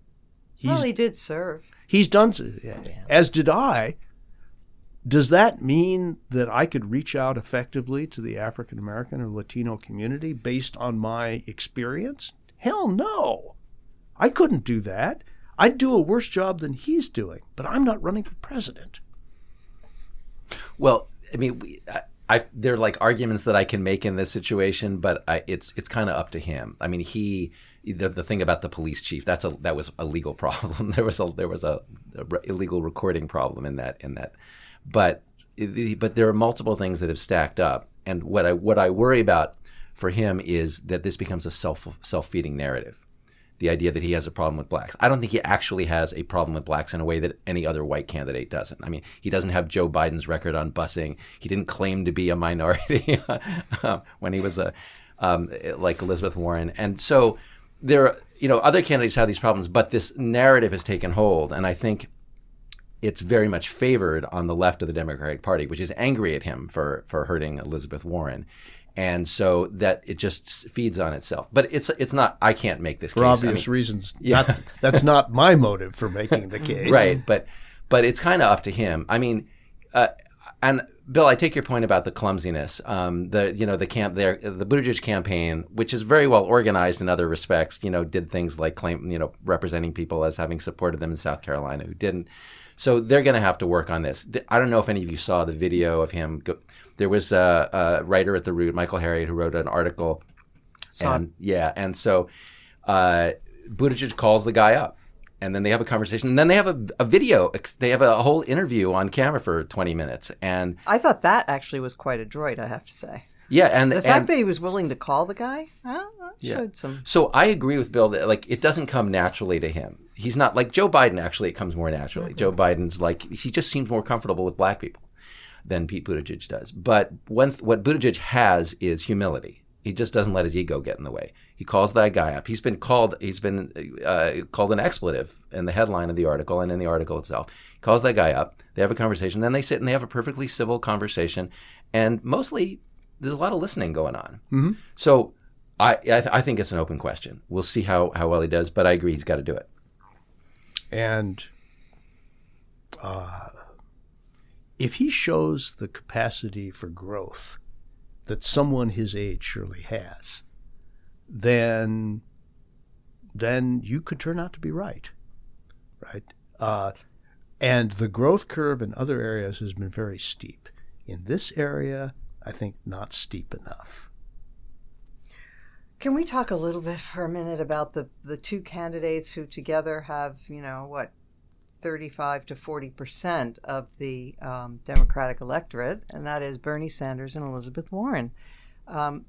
He's, Well, he did serve. he's done, as did I. Does that mean that I could reach out effectively to the African American or Latino community based on my experience? Hell no. I couldn't do that. I'd do a worse job than he's doing, but I'm not running for president. Well, I mean, we, I, I there are like arguments that I can make in this situation, but I, it's it's kind of up to him. I mean, he the, the thing about the police chief that's a that was a legal <laughs> problem. there was a there was a, a re- illegal recording problem in that in that, but but there are multiple things that have stacked up, and what I what I worry about for him is that this becomes a self self feeding narrative the idea that he has a problem with blacks. I don't think he actually has a problem with blacks in a way that any other white candidate doesn't. I mean, he doesn't have Joe Biden's record on busing. He didn't claim to be a minority <laughs> when he was a um, like Elizabeth Warren, and so there, are, you know, other candidates have these problems, but this narrative has taken hold, and I think it's very much favored on the left of the Democratic Party, which is angry at him for for hurting Elizabeth Warren. And so that it just feeds on itself, but it's it's not. I can't make this For case. I obvious mean- reasons. <laughs> Yeah. Not, that's not my motive for making the case. right? But but it's kind of up to him. I mean, uh, and Bill, I take your point about the clumsiness. Um, the you know the camp there, the Buttigieg campaign, which is very well organized in other respects. You know, did things like claim you know representing people as having supported them in South Carolina who didn't. So they're going to have to work on this. I don't know if any of you saw the video of him. Go, there was a, a writer at the Root, Michael Harriot, who wrote an article. and yeah, and so uh, Buttigieg calls the guy up, and then they have a conversation, and then they have a, a video. They have a whole interview on camera for twenty minutes, and I thought that actually was quite adroit, I have to say. yeah, and The and, fact that he was willing to call the guy, well, Yeah. showed some. So I agree with Bill that like it doesn't come naturally to him. He's not like Joe Biden. Actually, it comes more naturally. Joe Biden's like he just seems more comfortable with black people than Pete Buttigieg does. But th- what Buttigieg has is humility. He just doesn't let his ego get in the way. He calls that guy up. He's been called. He's been uh, called an expletive in the headline of the article and in the article itself. He calls that guy up. They have a conversation. Then they sit and they have a perfectly civil conversation. And mostly, there's a lot of listening going on. Mm-hmm. So I I, th- I think it's an open question. We'll see how, how well he does, but I agree he's got to do it. And uh, if he shows the capacity for growth that someone his age surely has, then then you could turn out to be right, right? Uh, And the growth curve in other areas has been very steep. In this area, I think not steep enough. Can we talk a little bit for a minute about the, the two candidates who together have, you know, what, 35 to 40 percent of the um, Democratic electorate, and that is Bernie Sanders and Elizabeth Warren. Um,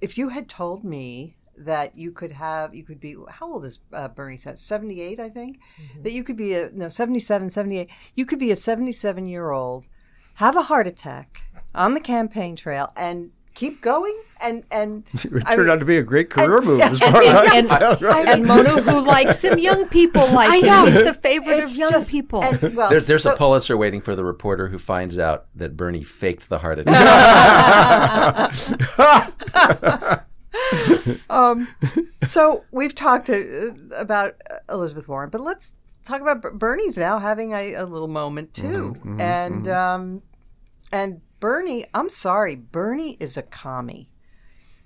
if you had told me that you could have, you could be, how old is uh, Bernie Sanders? 78, I think? Mm-hmm. That you could be a, no, 77, 78. You could be a 77 year old, have a heart attack on the campaign trail, and keep going and and <laughs> it turned I mean, out to be a great career and, move <laughs> as far as and, and, and Monu who likes him young people <laughs> like I know. him he's the favorite it's of young just, people and, well, there, there's so, a Pulitzer waiting for the reporter who finds out that Bernie faked the heart attack um, so we've talked uh, about Elizabeth Warren but let's talk about Bernie's now having a, a little moment too mm-hmm, mm-hmm, and mm-hmm. Um, and Bernie, I'm sorry, Bernie is a commie.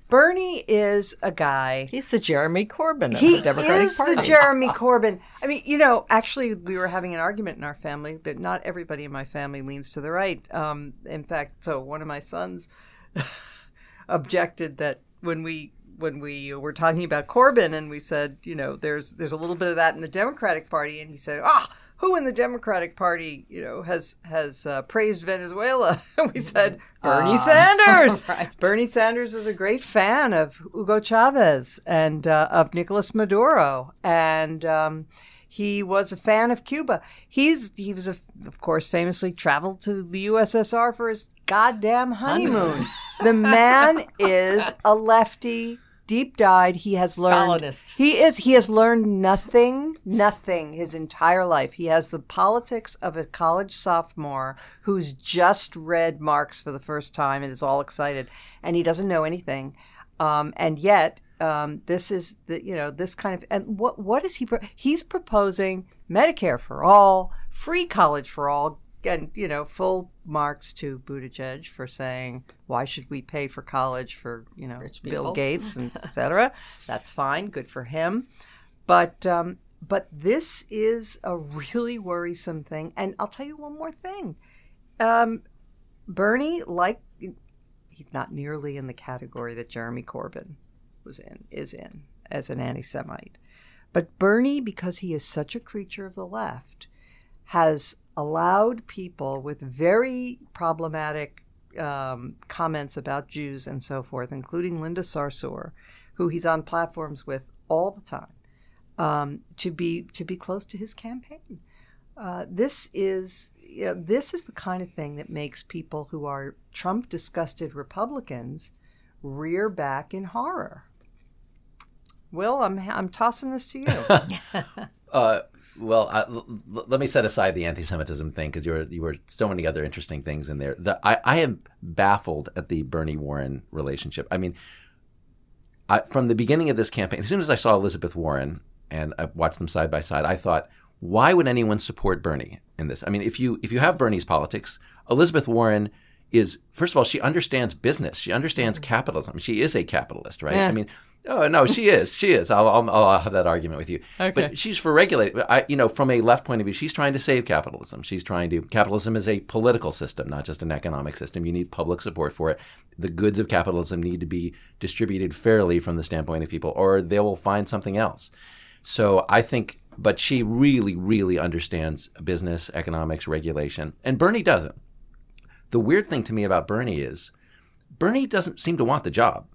Bernie is a guy. He's the Jeremy Corbyn of he the Democratic is the Jeremy Corbyn. I mean, you know, actually, we were having an argument in our family that not everybody in my family leans to the right. Um, in fact, so one of my sons <laughs> objected that when we when we were talking about Corbyn and we said, you know, there's there's a little bit of that in the Democratic Party, and he said, ah, who in the Democratic Party, you know, has has uh, praised Venezuela? <laughs> we said Bernie uh, Sanders. <laughs> Right. Bernie Sanders was a great fan of Hugo Chavez and uh, of Nicolas Maduro, and um, he was a fan of Cuba. He's he was a, of course famously traveled to the USSR for his goddamn honeymoon. the man <laughs> is a lefty deep dyed. He has learned. Stalinist. He is. He has learned nothing, nothing his entire life. He has the politics of a college sophomore who's just read Marx for the first time and is all excited, and he doesn't know anything. Um, and yet, um, this is the you know this kind of and what what is he? Pro- he's proposing Medicare for all, free college for all, and you know full marks to Buttigieg for saying why should we pay for college for you know Bill Gates <laughs> and etc. That's fine, good for him, but um, but this is a really worrisome thing. And I'll tell you one more thing, um, Bernie like he's not nearly in the category that Jeremy Corbyn was in is in as an anti-Semite, but Bernie because he is such a creature of the left has allowed people with very problematic um, comments about Jews and so forth, including Linda Sarsour, who he's on platforms with all the time, um, to be to be close to his campaign. Uh, this is you know, this is the kind of thing that makes people who are Trump disgusted Republicans rear back in horror. Will, I'm I'm tossing this to you. <laughs> uh, well, I, l- l- let me set aside the anti-Semitism thing because you were you were so many other interesting things in there. The, I I am baffled at the Bernie Warren relationship. I mean, I, from the beginning of this campaign, as soon as I saw Elizabeth Warren and I watched them side by side, I thought, why would anyone support Bernie in this? I mean, if you if you have Bernie's politics, Elizabeth Warren is first of all she understands business, she understands mm-hmm. capitalism. She is a capitalist, right? Yeah. I mean Oh no, she is. She is. I'll, I'll, I'll, have that argument with you. Okay. But she's for regulating. I, you know, from a left point of view, she's trying to save capitalism. She's trying to. Capitalism is a political system, not just an economic system. You need public support for it. The goods of capitalism need to be distributed fairly from the standpoint of people, or they will find something else. So I think, but she really, really understands business, economics, regulation, and Bernie doesn't. The weird thing to me about Bernie is, Bernie doesn't seem to want the job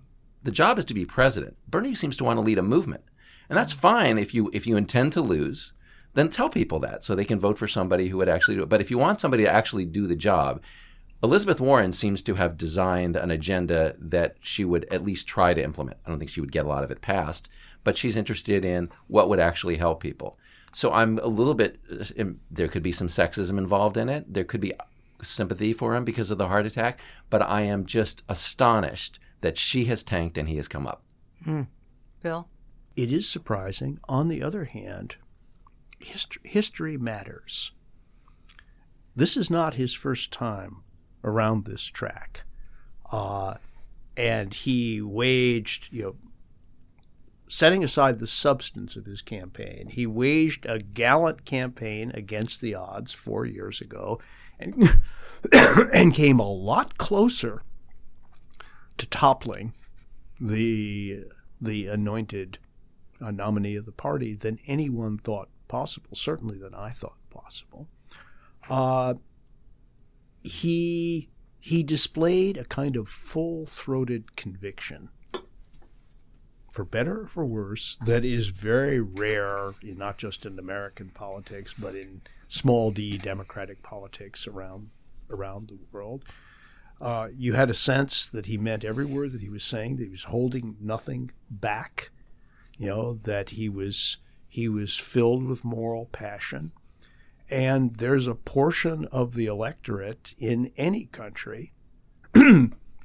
the job is to be president. Bernie seems to want to lead a movement. And that's fine if you if you intend to lose, then tell people that so they can vote for somebody who would actually do it. But if you want somebody to actually do the job, Elizabeth Warren seems to have designed an agenda that she would at least try to implement. I don't think she would get a lot of it passed, but she's interested in what would actually help people. So I'm a little bit, uh, there could be some sexism involved in it. There could be sympathy for him because of the heart attack, but I am just astonished that she has tanked and he has come up. Hmm. Bill? It is surprising. On the other hand, history, history matters. This is not his first time around this track. Uh, and he waged, you know, setting aside the substance of his campaign, he waged a gallant campaign against the odds four years ago and, <coughs> and came a lot closer to toppling the, the anointed uh, nominee of the party than anyone thought possible, certainly than I thought possible. Uh, he he displayed a kind of full-throated conviction for better or for worse that is very rare not just in American politics but in small d democratic politics around around the world uh, you had a sense that he meant every word that he was saying that he was holding nothing back you know that he was he was filled with moral passion and there's a portion of the electorate in any country <clears throat>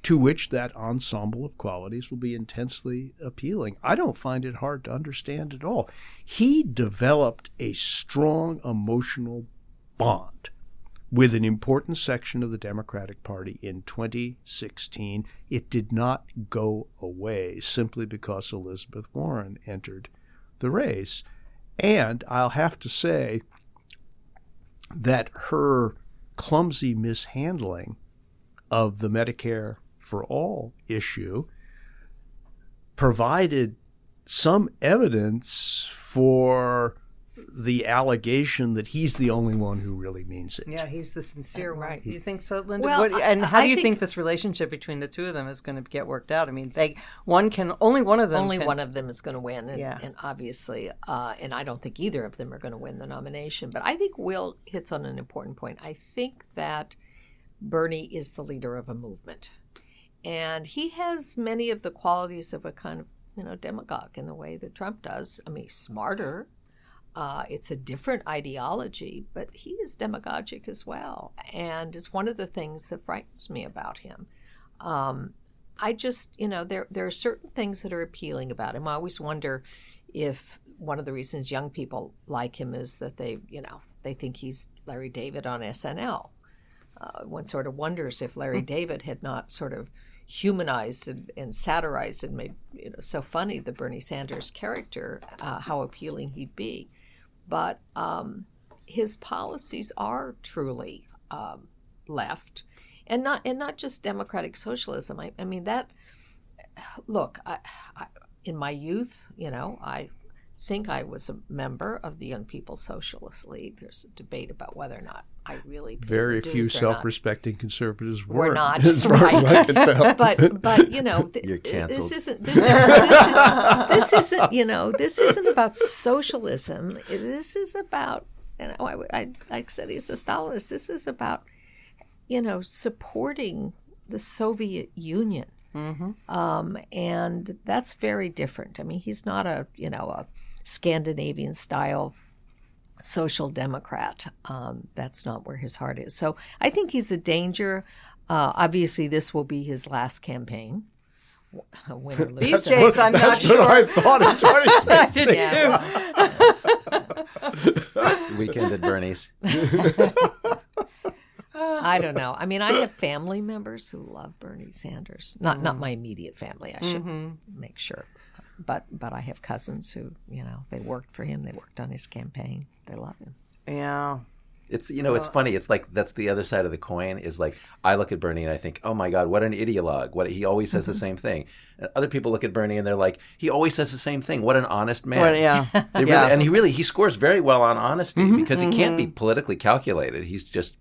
to which that ensemble of qualities will be intensely appealing. I don't find it hard to understand at all. He developed a strong emotional bond with an important section of the Democratic Party in 2016. It did not go away simply because Elizabeth Warren entered the race. And I'll have to say, that her clumsy mishandling of the Medicare for All issue provided some evidence for the allegation that he's the only one who really means it. Yeah, he's the sincere one. Right. You think so, Linda? Well, What- I- and how I do you think- think, this relationship between the two of them is going to get worked out? I mean, they one can only one of them Only can- one of them is going to win, and, Yeah. and obviously, uh, and I don't think either of them are going to win the nomination. But I think Will hits on an important point. I think that Bernie is the leader of a movement, and he has many of the qualities of a kind of you know demagogue in the way that Trump does. I mean, he's smarter. Uh, it's a different ideology, but he is demagogic as well, and it's one of the things that frightens me about him. Um, I just, you know, there there are certain things that are appealing about him. I always wonder if one of the reasons young people like him is that they, you know, they think he's Larry David on SNL. Uh, one sort of wonders if Larry David had not sort of humanized and, and satirized and made you know so funny the Bernie Sanders character, uh, how appealing he'd be. But um, his policies are truly um, left, and not and not just democratic socialism. I, I mean that. Look, I, I, in my youth, you know, I think I was a member of the Young People's Socialist League. There's a debate about whether or not I really Very few dues or not. self-respecting conservatives We're were not, as far as I right. can tell. <laughs> but but you know <laughs> th- You're canceled. this isn't this, is, this, is, this isn't you know this isn't about socialism this is about and I, I, I said he's a Stalinist this is about you know supporting the Soviet Union um, and that's very different I mean he's not a you know a Scandinavian style social democrat. Um, that's not where his heart is. So I think he's a danger. Uh, obviously, this will be his last campaign. <laughs> Win or lose. These days, I'm not That's what sure. I thought in <laughs> 2016. Yeah. <laughs> Weekend at Bernie's. I don't know. I mean, I have family members who love Bernie Sanders. Not not my immediate family. I should make sure, but but I have cousins who you know they worked for him. They worked on his campaign. They love him. Yeah. It's you know it's funny. It's like that's the other side of the coin. Is like I look at Bernie and I think, oh my God, what an ideologue! What he always says the mm-hmm. same thing. And other people look at Bernie and they're like, he always says the same thing. What an honest man! Well, yeah. <laughs> They really, Yeah. and he really he scores very well on honesty mm-hmm. because he can't be mm-hmm. politically calculated. He's just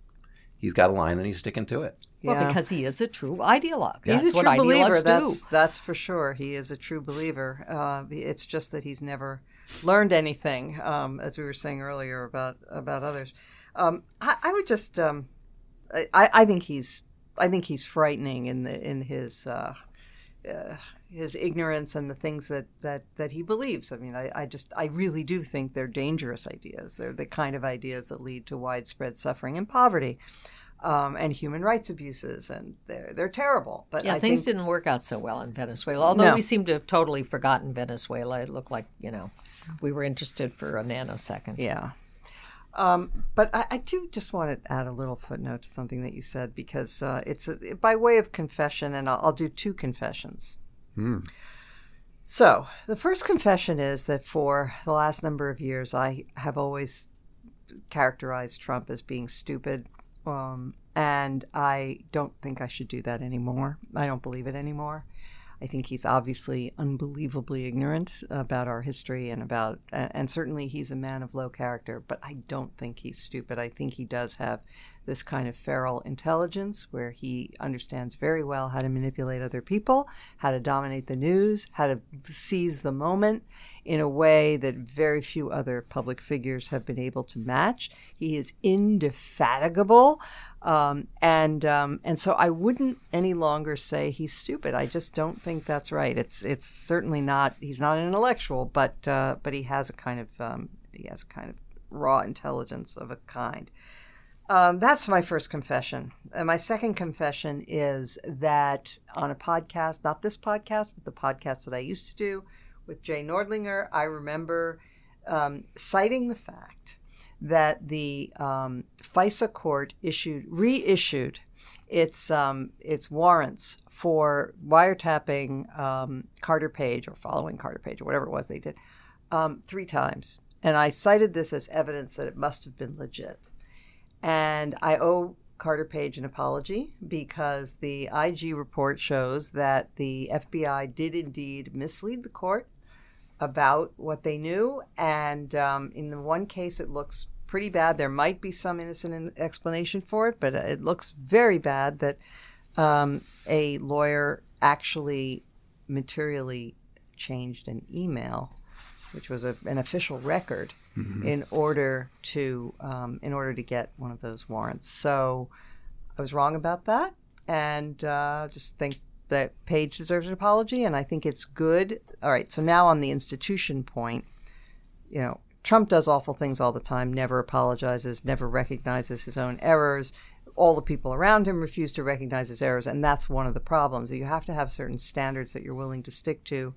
he's got a line and he's sticking to it. Well, Yeah. because he is a true ideologue. He's That's a what true believer. ideologues That's do. that's for sure. He is a true believer. Uh, it's just that he's never learned anything, um, as we were saying earlier about about others. Um, I, I would just, um, I, I think he's, I think he's frightening in the in his. Uh, uh, his ignorance and the things that, that, that he believes. I mean, I, I just, I really do think they're dangerous ideas. They're the kind of ideas that lead to widespread suffering and poverty, um, and human rights abuses, and they're they're terrible. But Yeah, I things think, didn't work out so well in Venezuela. Although No. we seem to have totally forgotten Venezuela. It looked like, you know, we were interested for a nanosecond. Yeah. Um, but I, I do just want to add a little footnote to something that you said because uh, it's a, by way of confession, and I'll, I'll do two confessions. So, the first confession is that for the last number of years, I have always characterized Trump as being stupid. Um, and I don't think I should do that anymore. I don't believe it anymore. I think he's obviously unbelievably ignorant about our history and about, and certainly he's a man of low character, but I don't think he's stupid. I think he does have this kind of feral intelligence where he understands very well how to manipulate other people, how to dominate the news, how to seize the moment in a way that very few other public figures have been able to match. He is indefatigable. Um, and um, and so I wouldn't any longer say he's stupid. I just don't think that's right. It's it's certainly not. He's not an intellectual, but uh, but he has a kind of um, he has a kind of raw intelligence of a kind. Um, that's my first confession. And my second confession is that on a podcast, not this podcast, but the podcast that I used to do with Jay Nordlinger, I remember um, citing the fact that the um, FISA court issued reissued its um, its warrants for wiretapping um, Carter Page or following Carter Page or whatever it was they did um, three times, and I cited this as evidence that it must have been legit. And I owe Carter Page an apology because the IG report shows that the FBI did indeed mislead the court about what they knew. And um, in the one case, it looks pretty bad. There might be some innocent explanation for it, but it looks very bad that um, a lawyer actually materially changed an email, which was a, an official record, mm-hmm. in order to um, in order to get one of those warrants. So I was wrong about that, and uh, just think that Page deserves an apology, and I think it's good. All right, so now on the institution point, you know, Trump does awful things all the time, never apologizes, never recognizes his own errors. All the people around him refuse to recognize his errors, and that's one of the problems. You have to have certain standards that you're willing to stick to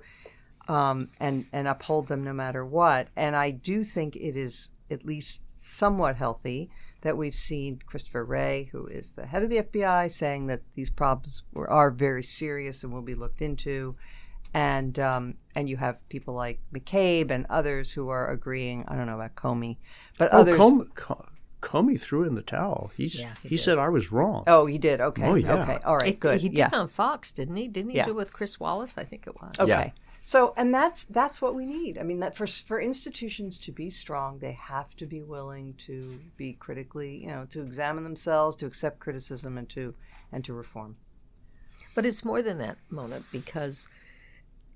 um, and, and uphold them no matter what. And I do think it is at least somewhat healthy that we've seen Christopher Wray, who is the head of the FBI, saying that these problems were, are very serious and will be looked into and um, and you have people like McCabe and others who are agreeing. I don't know about Comey, but oh, others. Comey, Comey threw in the towel. He's yeah, he, he said I was wrong. Oh, he did. Okay. Oh, yeah. Okay. All right. It, good. He did yeah. on Fox, didn't he? Didn't he yeah. do it with Chris Wallace? I think it was. Okay. Yeah. So, and that's that's what we need. I mean, that for for institutions to be strong, they have to be willing to be critically, you know, to examine themselves, to accept criticism, and to and to reform. But it's more than that, Mona, because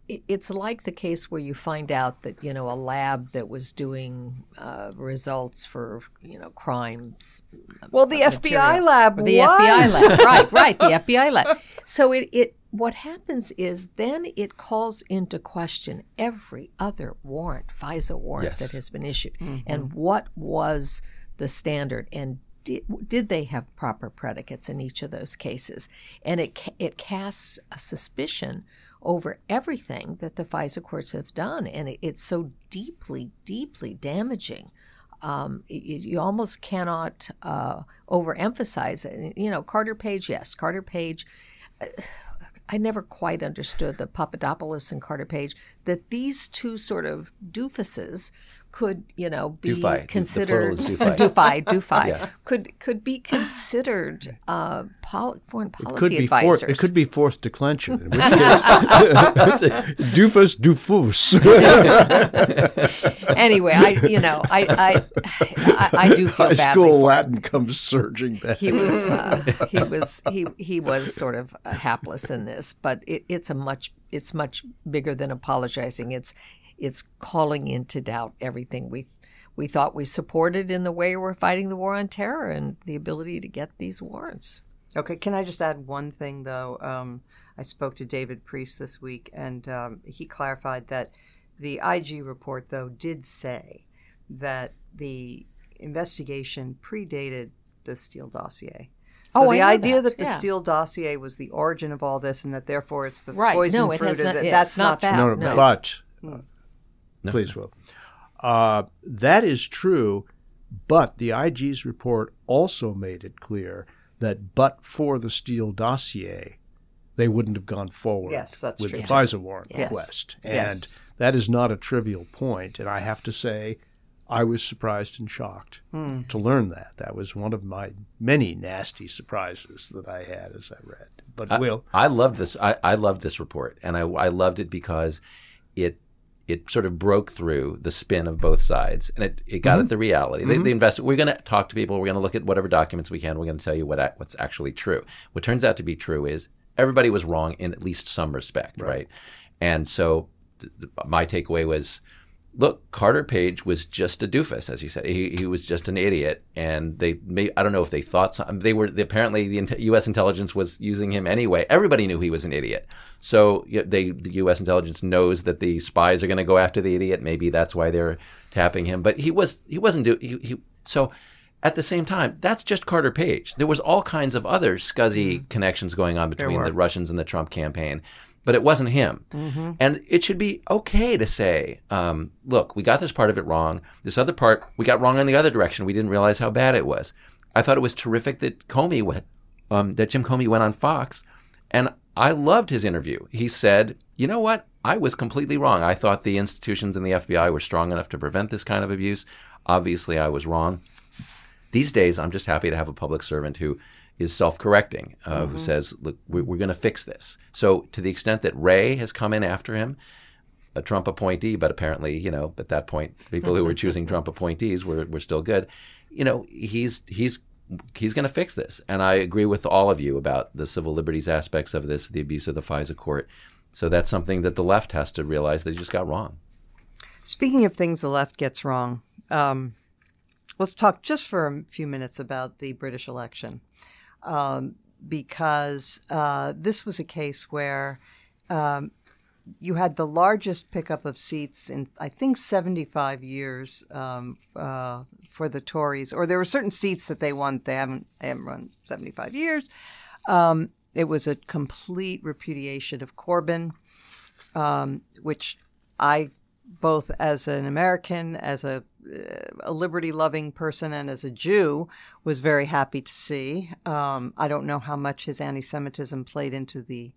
it's like the case where you find out that you know a lab that was doing uh, results for you know crimes. Well, the material, FBI lab the was. FBI lab, right? Right, the FBI lab. So it, it what happens is then it calls into question every other warrant, FISA warrant yes. that has been issued, mm-hmm. and what was the standard and. Did, did they have proper predicates in each of those cases? And it it casts a suspicion over everything that the FISA courts have done. And it, it's so deeply, deeply damaging. Um, it, you almost cannot uh, overemphasize it. You know, Carter Page, yes, Carter Page. Uh, I never quite understood the Papadopoulos and Carter Page that these two sort of doofuses could you know be Dufai. considered Dufai <laughs> Dufai yeah. could could be considered uh, pol- foreign policy it could be advisors. For, it could be fourth declension. Dufus dufus. <laughs> anyway, I you know I I I, I do feel bad. High badly. school Latin comes surging back. He was uh, he was he he was sort of hapless in this, but it, it's a much it's much bigger than apologizing. It's it's calling into doubt everything we we thought we supported in the way we're fighting the war on terror and the ability to get these warrants. Okay, can I just add one thing though? Um, I spoke to David Priess this week, and um, he clarified that the IG report though did say that the investigation predated the Steele dossier. So oh, the idea that, that the yeah. Steele dossier was the origin of all this, and that therefore it's the right. poison no, fruit, not, that, that's not, that. No, no, but uh, no. please, Will. Uh, that is true, but the IG's report also made it clear that but for the Steele dossier, they wouldn't have gone forward Yes, that's with true. the FISA warrant Yes. request. Yes. And that is not a trivial point. And I have to say, I was surprised and shocked Hmm. to learn that. That was one of my many nasty surprises that I had as I read. But I, Will, I love this. I, I loved this report, and I, I loved it because it it sort of broke through the spin of both sides, and it, it got at mm-hmm. the reality. They, mm-hmm. they invested. We're going to talk to people. We're going to look at whatever documents we can. We're going to tell you what what's actually true. What turns out to be true is everybody was wrong in at least some respect, right? And so th- th- my takeaway was. Look, Carter Page was just a doofus, as you said. He, he was just an idiot, and they may I don't know if they thought some, they were they, apparently the U.S. intelligence was using him anyway. Everybody knew he was an idiot, so they the U.S. intelligence knows that the spies are going to go after the idiot. Maybe that's why they're tapping him. But he was he wasn't do he, he so. At the same time, that's just Carter Page. There was all kinds of other scuzzy mm-hmm. connections going on between the Russians and the Trump campaign but it wasn't him. And it should be okay to say, um, look, we got this part of it wrong. This other part, we got wrong in the other direction. We didn't realize how bad it was. I thought it was terrific that Comey went, um, that Jim Comey went on Fox. And I loved his interview. He said, you know what? I was completely wrong. I thought the institutions in the FBI were strong enough to prevent this kind of abuse. Obviously, I was wrong. These days, I'm just happy to have a public servant who is self-correcting, uh, who says, "Look, we're, we're going to fix this." So, to the extent that Wray has come in after him, a Trump appointee, but apparently, you know, at that point, people who were <laughs> choosing Trump appointees were were still good. You know, he's he's he's going to fix this, and I agree with all of you about the civil liberties aspects of this, the abuse of the FISA court. So that's something that the left has to realize they just got wrong. Speaking of things the left gets wrong, um, let's talk just for a few minutes about the British election. Um, because uh, this was a case where um, you had the largest pickup of seats in, I think, 75 years um, uh, for the Tories, or there were certain seats that they won. They haven't, they haven't run 75 years. Um, it was a complete repudiation of Corbyn, um, which I, both as an American, as a, a liberty loving person, and as a Jew, was very happy to see. Um, I don't know how much his anti Semitism played into the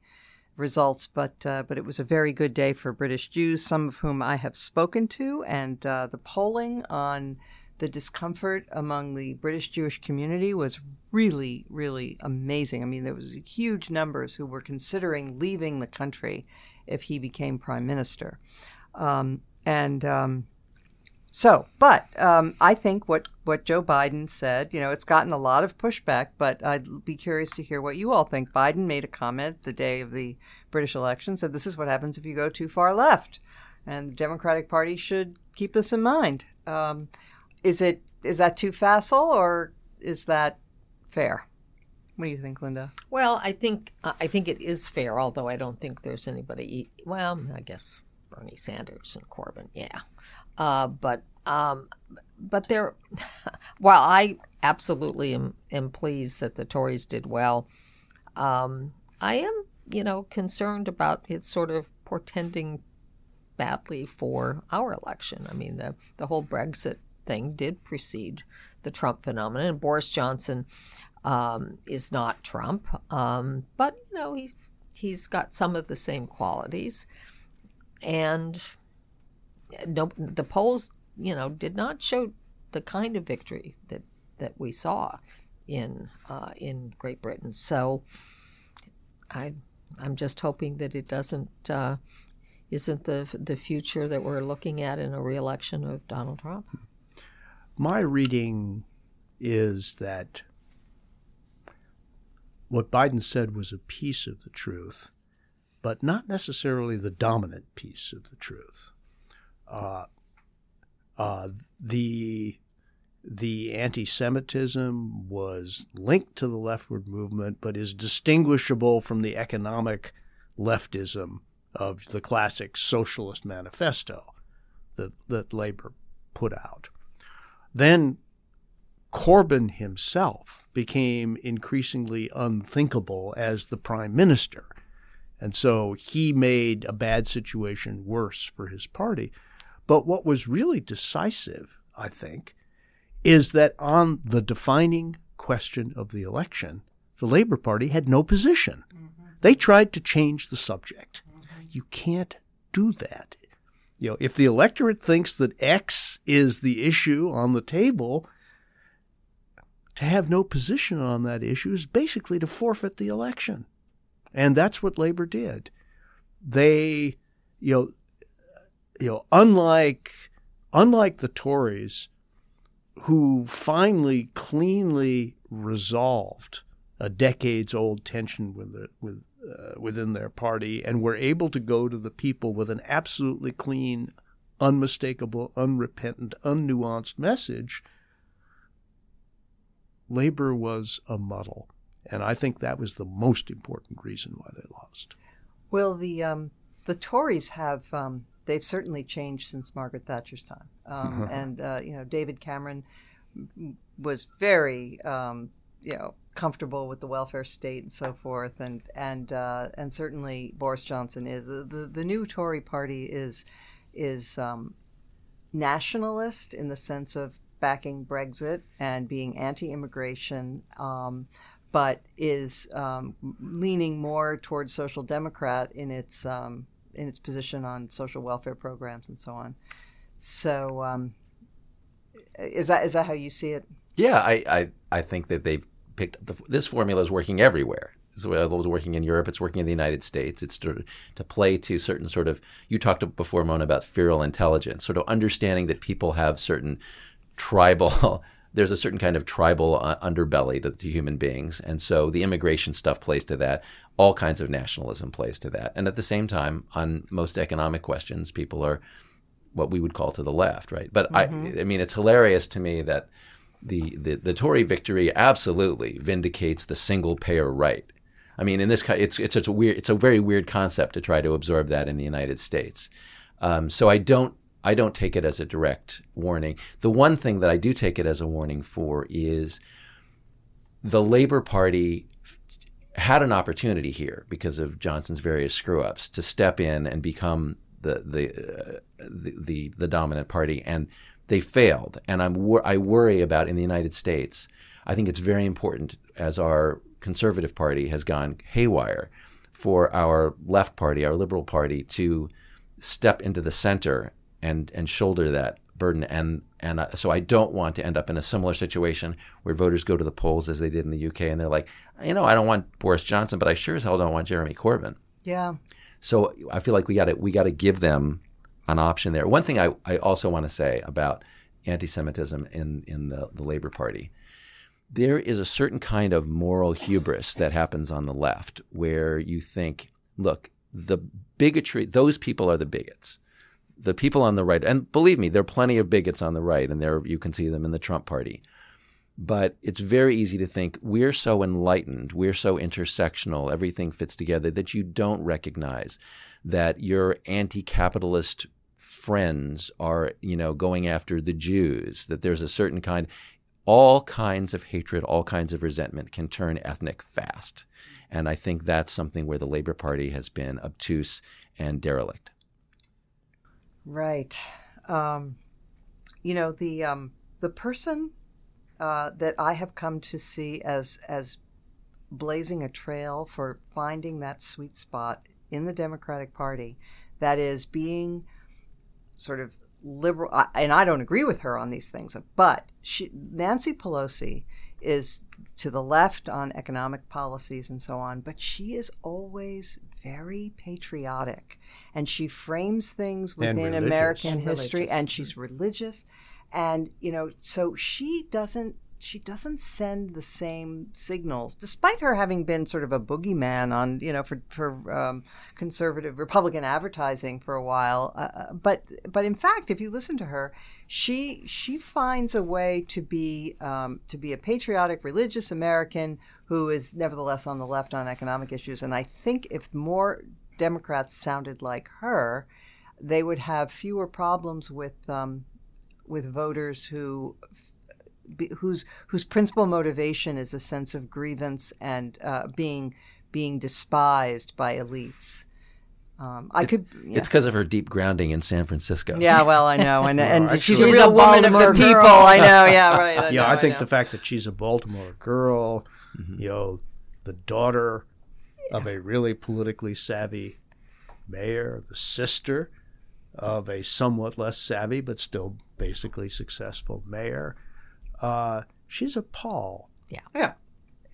results, but uh, but it was a very good day for British Jews, some of whom I have spoken to, and uh, the polling on the discomfort among the British Jewish community was really, really amazing. I mean, there was huge numbers who were considering leaving the country if he became prime minister, um, and. Um, so, but um, I think what, what Joe Biden said, you know, it's gotten a lot of pushback, but I'd be curious to hear what you all think. Biden made a comment the day of the British election, said this is what happens if you go too far left, and the Democratic Party should keep this in mind. Um, is it is that too facile, or is that fair? What do you think, Linda? Well, I think I think it is fair, although I don't think there's anybody. Well, I guess Bernie Sanders and Corbyn, yeah. Uh, but um, but there, <laughs> while I absolutely am, am pleased that the Tories did well, um, I am you know concerned about it sort of portending badly for our election. I mean the the whole Brexit thing did precede the Trump phenomenon, and Boris Johnson um, is not Trump, um, but you know he's he's got some of the same qualities, and no, the polls you know did not show the kind of victory that that we saw in uh, in Great Britain. So I I'm just hoping that it doesn't. Uh, isn't the the future that we're looking at in a reelection of Donald Trump? My reading is that what Biden said was a piece of the truth, but not necessarily the dominant piece of the truth. Uh, uh, the the anti-Semitism was linked to the leftward movement, but is distinguishable from the economic leftism of the classic socialist manifesto that, that labor put out. Then Corbyn himself became increasingly unthinkable as the prime minister. And so he made a bad situation worse for his party. But what was really decisive, I think, is that on the defining question of the election, the Labor Party had no position. Mm-hmm. They tried to change the subject. Mm-hmm. You can't do that. You know, if the electorate thinks that X is the issue on the table, to have no position on that issue is basically to forfeit the election. And that's what Labor did. They, you know, you know, unlike unlike the Tories, who finally cleanly resolved a decades old tension with, with uh, within their party and were able to go to the people with an absolutely clean, unmistakable, unrepentant, unnuanced message. Labor was a muddle. And I think that was the most important reason why they lost. Well, the um, the Tories have um, they've certainly changed since Margaret Thatcher's time, um, and uh, you know David Cameron was very um, you know comfortable with the welfare state and so forth, and and uh, and certainly Boris Johnson is. The, the, the new Tory party is is um, nationalist in the sense of backing Brexit and being anti-immigration. Um, but is um, leaning more towards social democrat in its um, in its position on social welfare programs and so on. So, um, is that is that how you see it? Yeah, I I, I think that they've picked the, this formula is working everywhere. So it was working in Europe. It's working in the United States. It's to, to play to certain sort of. You talked before, Mona, about feral intelligence, sort of understanding that people have certain tribal <laughs> there's a certain kind of tribal uh, underbelly to, to, human beings. And so the immigration stuff plays to that. All kinds of nationalism plays to that. And at the same time, on most economic questions, people are what we would call to the left, right? But mm-hmm. I, I mean, it's hilarious to me that the, the, the Tory victory absolutely vindicates the single payer right. I mean, in this, it's it's such a weird, it's a very weird concept to try to absorb that in the United States. Um, so I don't I don't take it as a direct warning. The one thing that I do take it as a warning for is the Labor Party had an opportunity here because of Johnson's various screw ups to step in and become the the, uh, the, the the dominant party, and they failed. And I'm wor- I worry about in the United States. I think it's very important as our conservative party has gone haywire for our left party, our liberal party, to step into the center and and shoulder that burden. And and uh, so I don't want to end up in a similar situation where voters go to the polls as they did in the UK and they're like, you know, I don't want Boris Johnson, but I sure as hell don't want Jeremy Corbyn. Yeah. So I feel like we got to we got to give them an option there. One thing I, I also want to say about anti-Semitism in in the, the Labor Party. There is a certain kind of moral hubris that happens on the left where you think, look, the bigotry, those people are the bigots the people on the right, and believe me, there are plenty of bigots on the right, and there you can see them in the Trump party. But it's very easy to think we're so enlightened, we're so intersectional, everything fits together that you don't recognize that your anti-capitalist friends are, you know, going after the Jews, that there's a certain kind all kinds of hatred, all kinds of resentment can turn ethnic fast. And I think that's something where the Labor Party has been obtuse and derelict. Right. Um, you know the um, the person uh, that I have come to see as as blazing a trail for finding that sweet spot in the Democratic Party, that is being sort of liberal. And I don't agree with her on these things, but she, Nancy Pelosi is to the left on economic policies and so on, but she is always very patriotic and she frames things within American and history religious. and she's religious and you know so she doesn't she doesn't send the same signals, despite her having been sort of a boogeyman on, you know, for for um, conservative Republican advertising for a while. Uh, uh, but but in fact, if you listen to her, she she finds a way to be um, to be a patriotic, religious American who is nevertheless on the left on economic issues. And I think if more Democrats sounded like her, they would have fewer problems with um, with voters who whose whose principal motivation is a sense of grievance and uh, being being despised by elites. Um, I it, could. Yeah. It's because of her deep grounding in San Francisco. Yeah, well, I know, and <laughs> and well, she's, she's, a real a woman of the people. I know. Yeah, right. I <laughs> yeah, know, I think I the fact that she's a Baltimore girl, mm-hmm. you know, the daughter of a really politically savvy mayor, the sister of a somewhat less savvy but still basically successful mayor. Uh, she's a pol. Yeah. Yeah.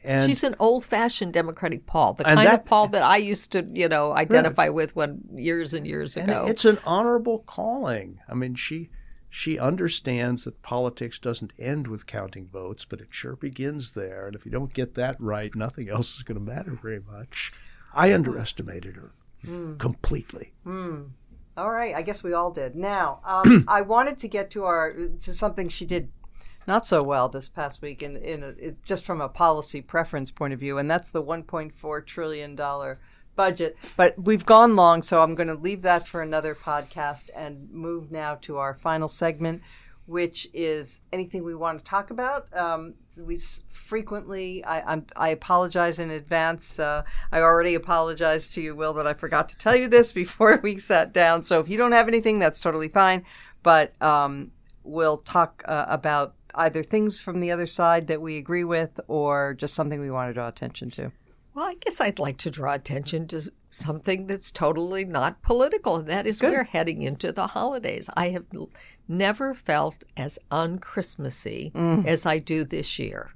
And She's an old-fashioned Democratic pol, the kind that- of pol that I used to, you know, identify with when years and years and ago. it's an honorable calling. I mean, she she understands that politics doesn't end with counting votes, but it sure begins there. And if you don't get that right, nothing else is going to matter very much. I mm. underestimated her mm. completely. Mm. All right, I guess we all did. Now, um, <clears throat> I wanted to get to our to something she did not so well this past week, in in a, it, just from a policy preference point of view, and that's the 1.4 trillion dollar budget. But we've gone long, so I'm going to leave that for another podcast and move now to our final segment, which is anything we want to talk about. Um, we frequently, I, I'm, I apologize in advance. Uh, I already apologized to you, Will, that I forgot to tell you this <laughs> before we sat down. So if you don't have anything, that's totally fine. But um, we'll talk uh, about either things from the other side that we agree with or just something we want to draw attention to. Well, I guess I'd like to draw attention to something that's totally not political, and that is we're heading into the holidays. I have never felt as unchristmassy as I do this year.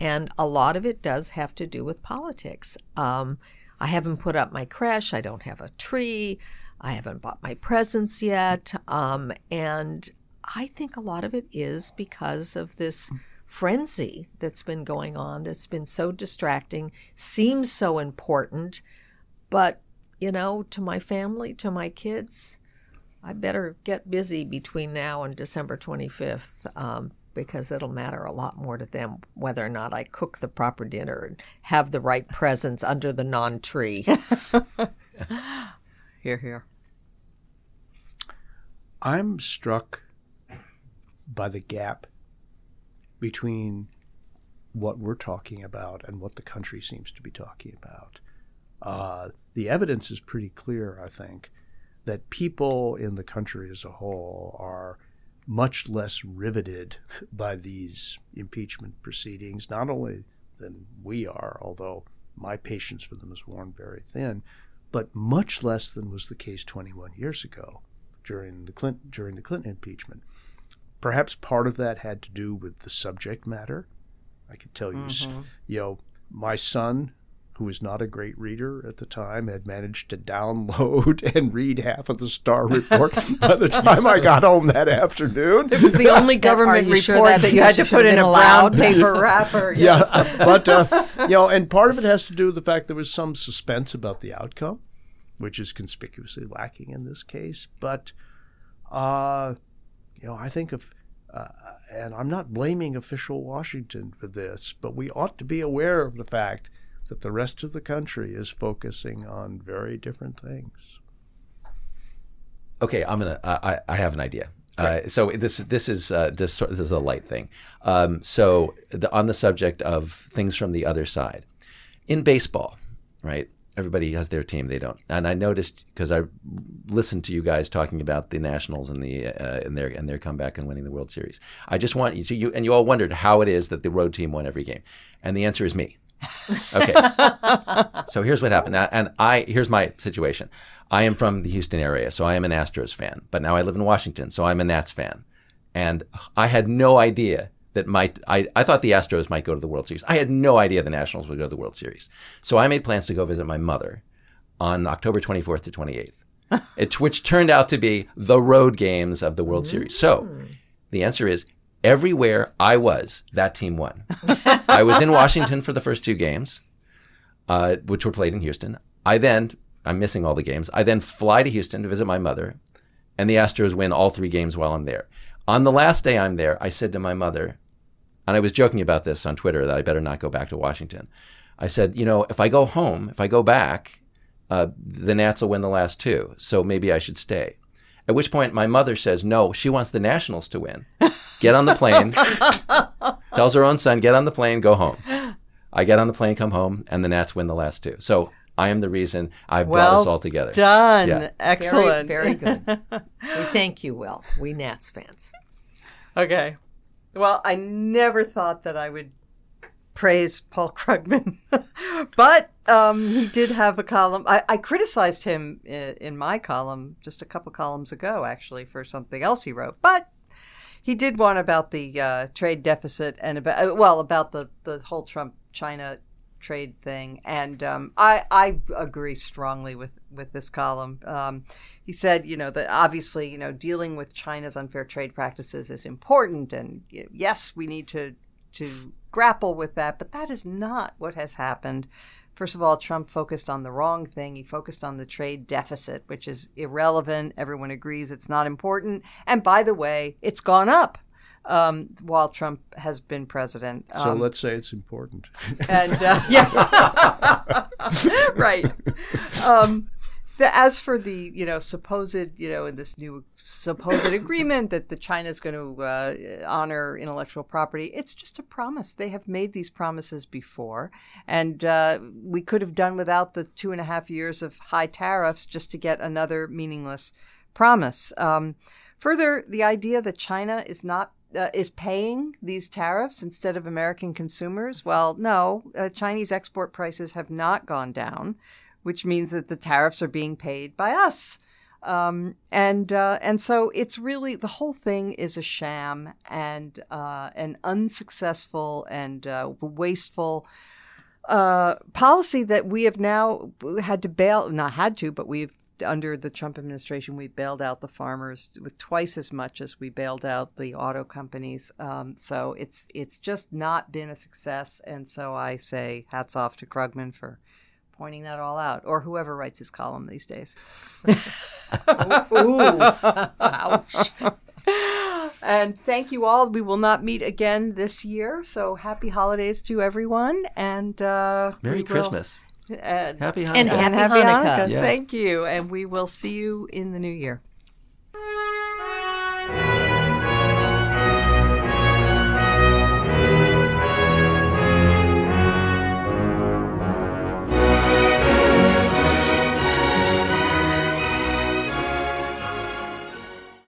And a lot of it does have to do with politics. Um, I haven't put up my creche, I don't have a tree, I haven't bought my presents yet. Um, and I think a lot of it is because of this frenzy that's been going on that's been so distracting, seems so important, but you know, to my family, to my kids, I better get busy between now and December 25th um, because it'll matter a lot more to them whether or not I cook the proper dinner and have the right presents under the non tree. <laughs> <laughs> Here, here. I'm struck by the gap between what we're talking about and what the country seems to be talking about. Uh, the evidence is pretty clear, I think, that people in the country as a whole are much less riveted <laughs> by these impeachment proceedings, not only than we are, although my patience for them is worn very thin, but much less than was the case 21 years ago during the Clinton during the Clinton impeachment. Perhaps part of that had to do with the subject matter. I could tell you, s you know, my son, who was not a great reader at the time, had managed to download <laughs> and read half of the Starr Report <laughs> by the time I got home that afternoon. It was the <laughs> only government report sure that that you had to put in a been brown paper wrapper. yeah, but uh, you know, and part of it has to do with the fact there was some suspense about the outcome, which is conspicuously lacking in this case. But uh, you know, I think of, uh, and I'm not blaming official Washington for this, but we ought to be aware of the fact that the rest of the country is focusing on very different things. Okay, I'm gonna. I, I- have an idea. Uh, so this this is uh, this this is a light thing. Um, so the, on the subject of things from the other side, in baseball, right? Everybody has their team. They don't. And I noticed because I listened to you guys talking about the Nationals and the uh, and their and their comeback and winning the World Series. I just want you to you and you all wondered how it is that the road team won every game, and the answer is me. Okay. <laughs> so here's what happened. And I here's my situation. I am from the Houston area, so I am an Astros fan. But now I live in Washington, so I'm a Nats fan. And I had no idea that might I, I thought the Astros might go to the World Series. I had no idea the Nationals would go to the World Series. So I made plans to go visit my mother on October 24th to 28th, it, <laughs> which turned out to be the road games of the World Series. So the answer is everywhere I was, that team won. <laughs> I was in Washington for the first two games, uh, which were played in Houston. I then, I'm missing all the games. I then fly to Houston to visit my mother, and the Astros win all three games while I'm there. On the last day I'm there, I said to my mother, and I was joking about this on Twitter that I better not go back to Washington. I said, you know, if I go home, if I go back, uh, the Nats will win the last two, so maybe I should stay. At which point, my mother says, no, she wants the Nationals to win. Get on the plane. <laughs> tells her own son, get on the plane, go home. I get on the plane, come home, and the Nats win the last two. So I am the reason I've brought Well us all together. Done. Yeah. <laughs> Very, Excellent. very good. we thank you, Will. We Nats fans. Okay. Well, I never thought that I would praise Paul Krugman, <laughs> but um, he did have a column. I, I criticized him in, in, my column just a couple columns ago, actually, for something else he wrote. But he did one about the uh, trade deficit and about uh, well about the the whole Trump China trade thing, and um, I I agree strongly with with this column. Um, he said, you know, that obviously, you know, dealing with China's unfair trade practices is important, and yes, we need to to grapple with that, but that is not what has happened. First of all, Trump focused on the wrong thing. He focused on the trade deficit, which is irrelevant. Everyone agrees it's not important. And by the way, it's gone up um, while Trump has been president. Um, so let's say it's important. And uh, <laughs> yeah, <laughs> right. Um, the, as for the you know supposed you know in this new supposed agreement that the China is going to uh, honor intellectual property, it's just a promise. They have made these promises before, and uh, we could have done without the two and a half years of high tariffs just to get another meaningless promise. Um, further, the idea that China is not uh, is paying these tariffs instead of American consumers? Well, no. Uh, Chinese export prices have not gone down which means that the tariffs are being paid by us. Um, and uh, and so it's really the whole thing is a sham and uh, an unsuccessful and uh, wasteful uh, policy that we have now had to bail not had to but we've under the Trump administration we bailed out the farmers with twice as much as we bailed out the auto companies. Um, so it's it's just not been a success, and so I say hats off to Krugman for pointing that all out, or whoever writes his column these days. Ooh, ouch. and thank you all. We will not meet again this year, so happy holidays to everyone, and uh, Merry Christmas. <laughs> Uh, happy Hanukkah. And, and happy, Hanukkah. Hanukkah. Yeah. Thank you, and we will see you in the new year.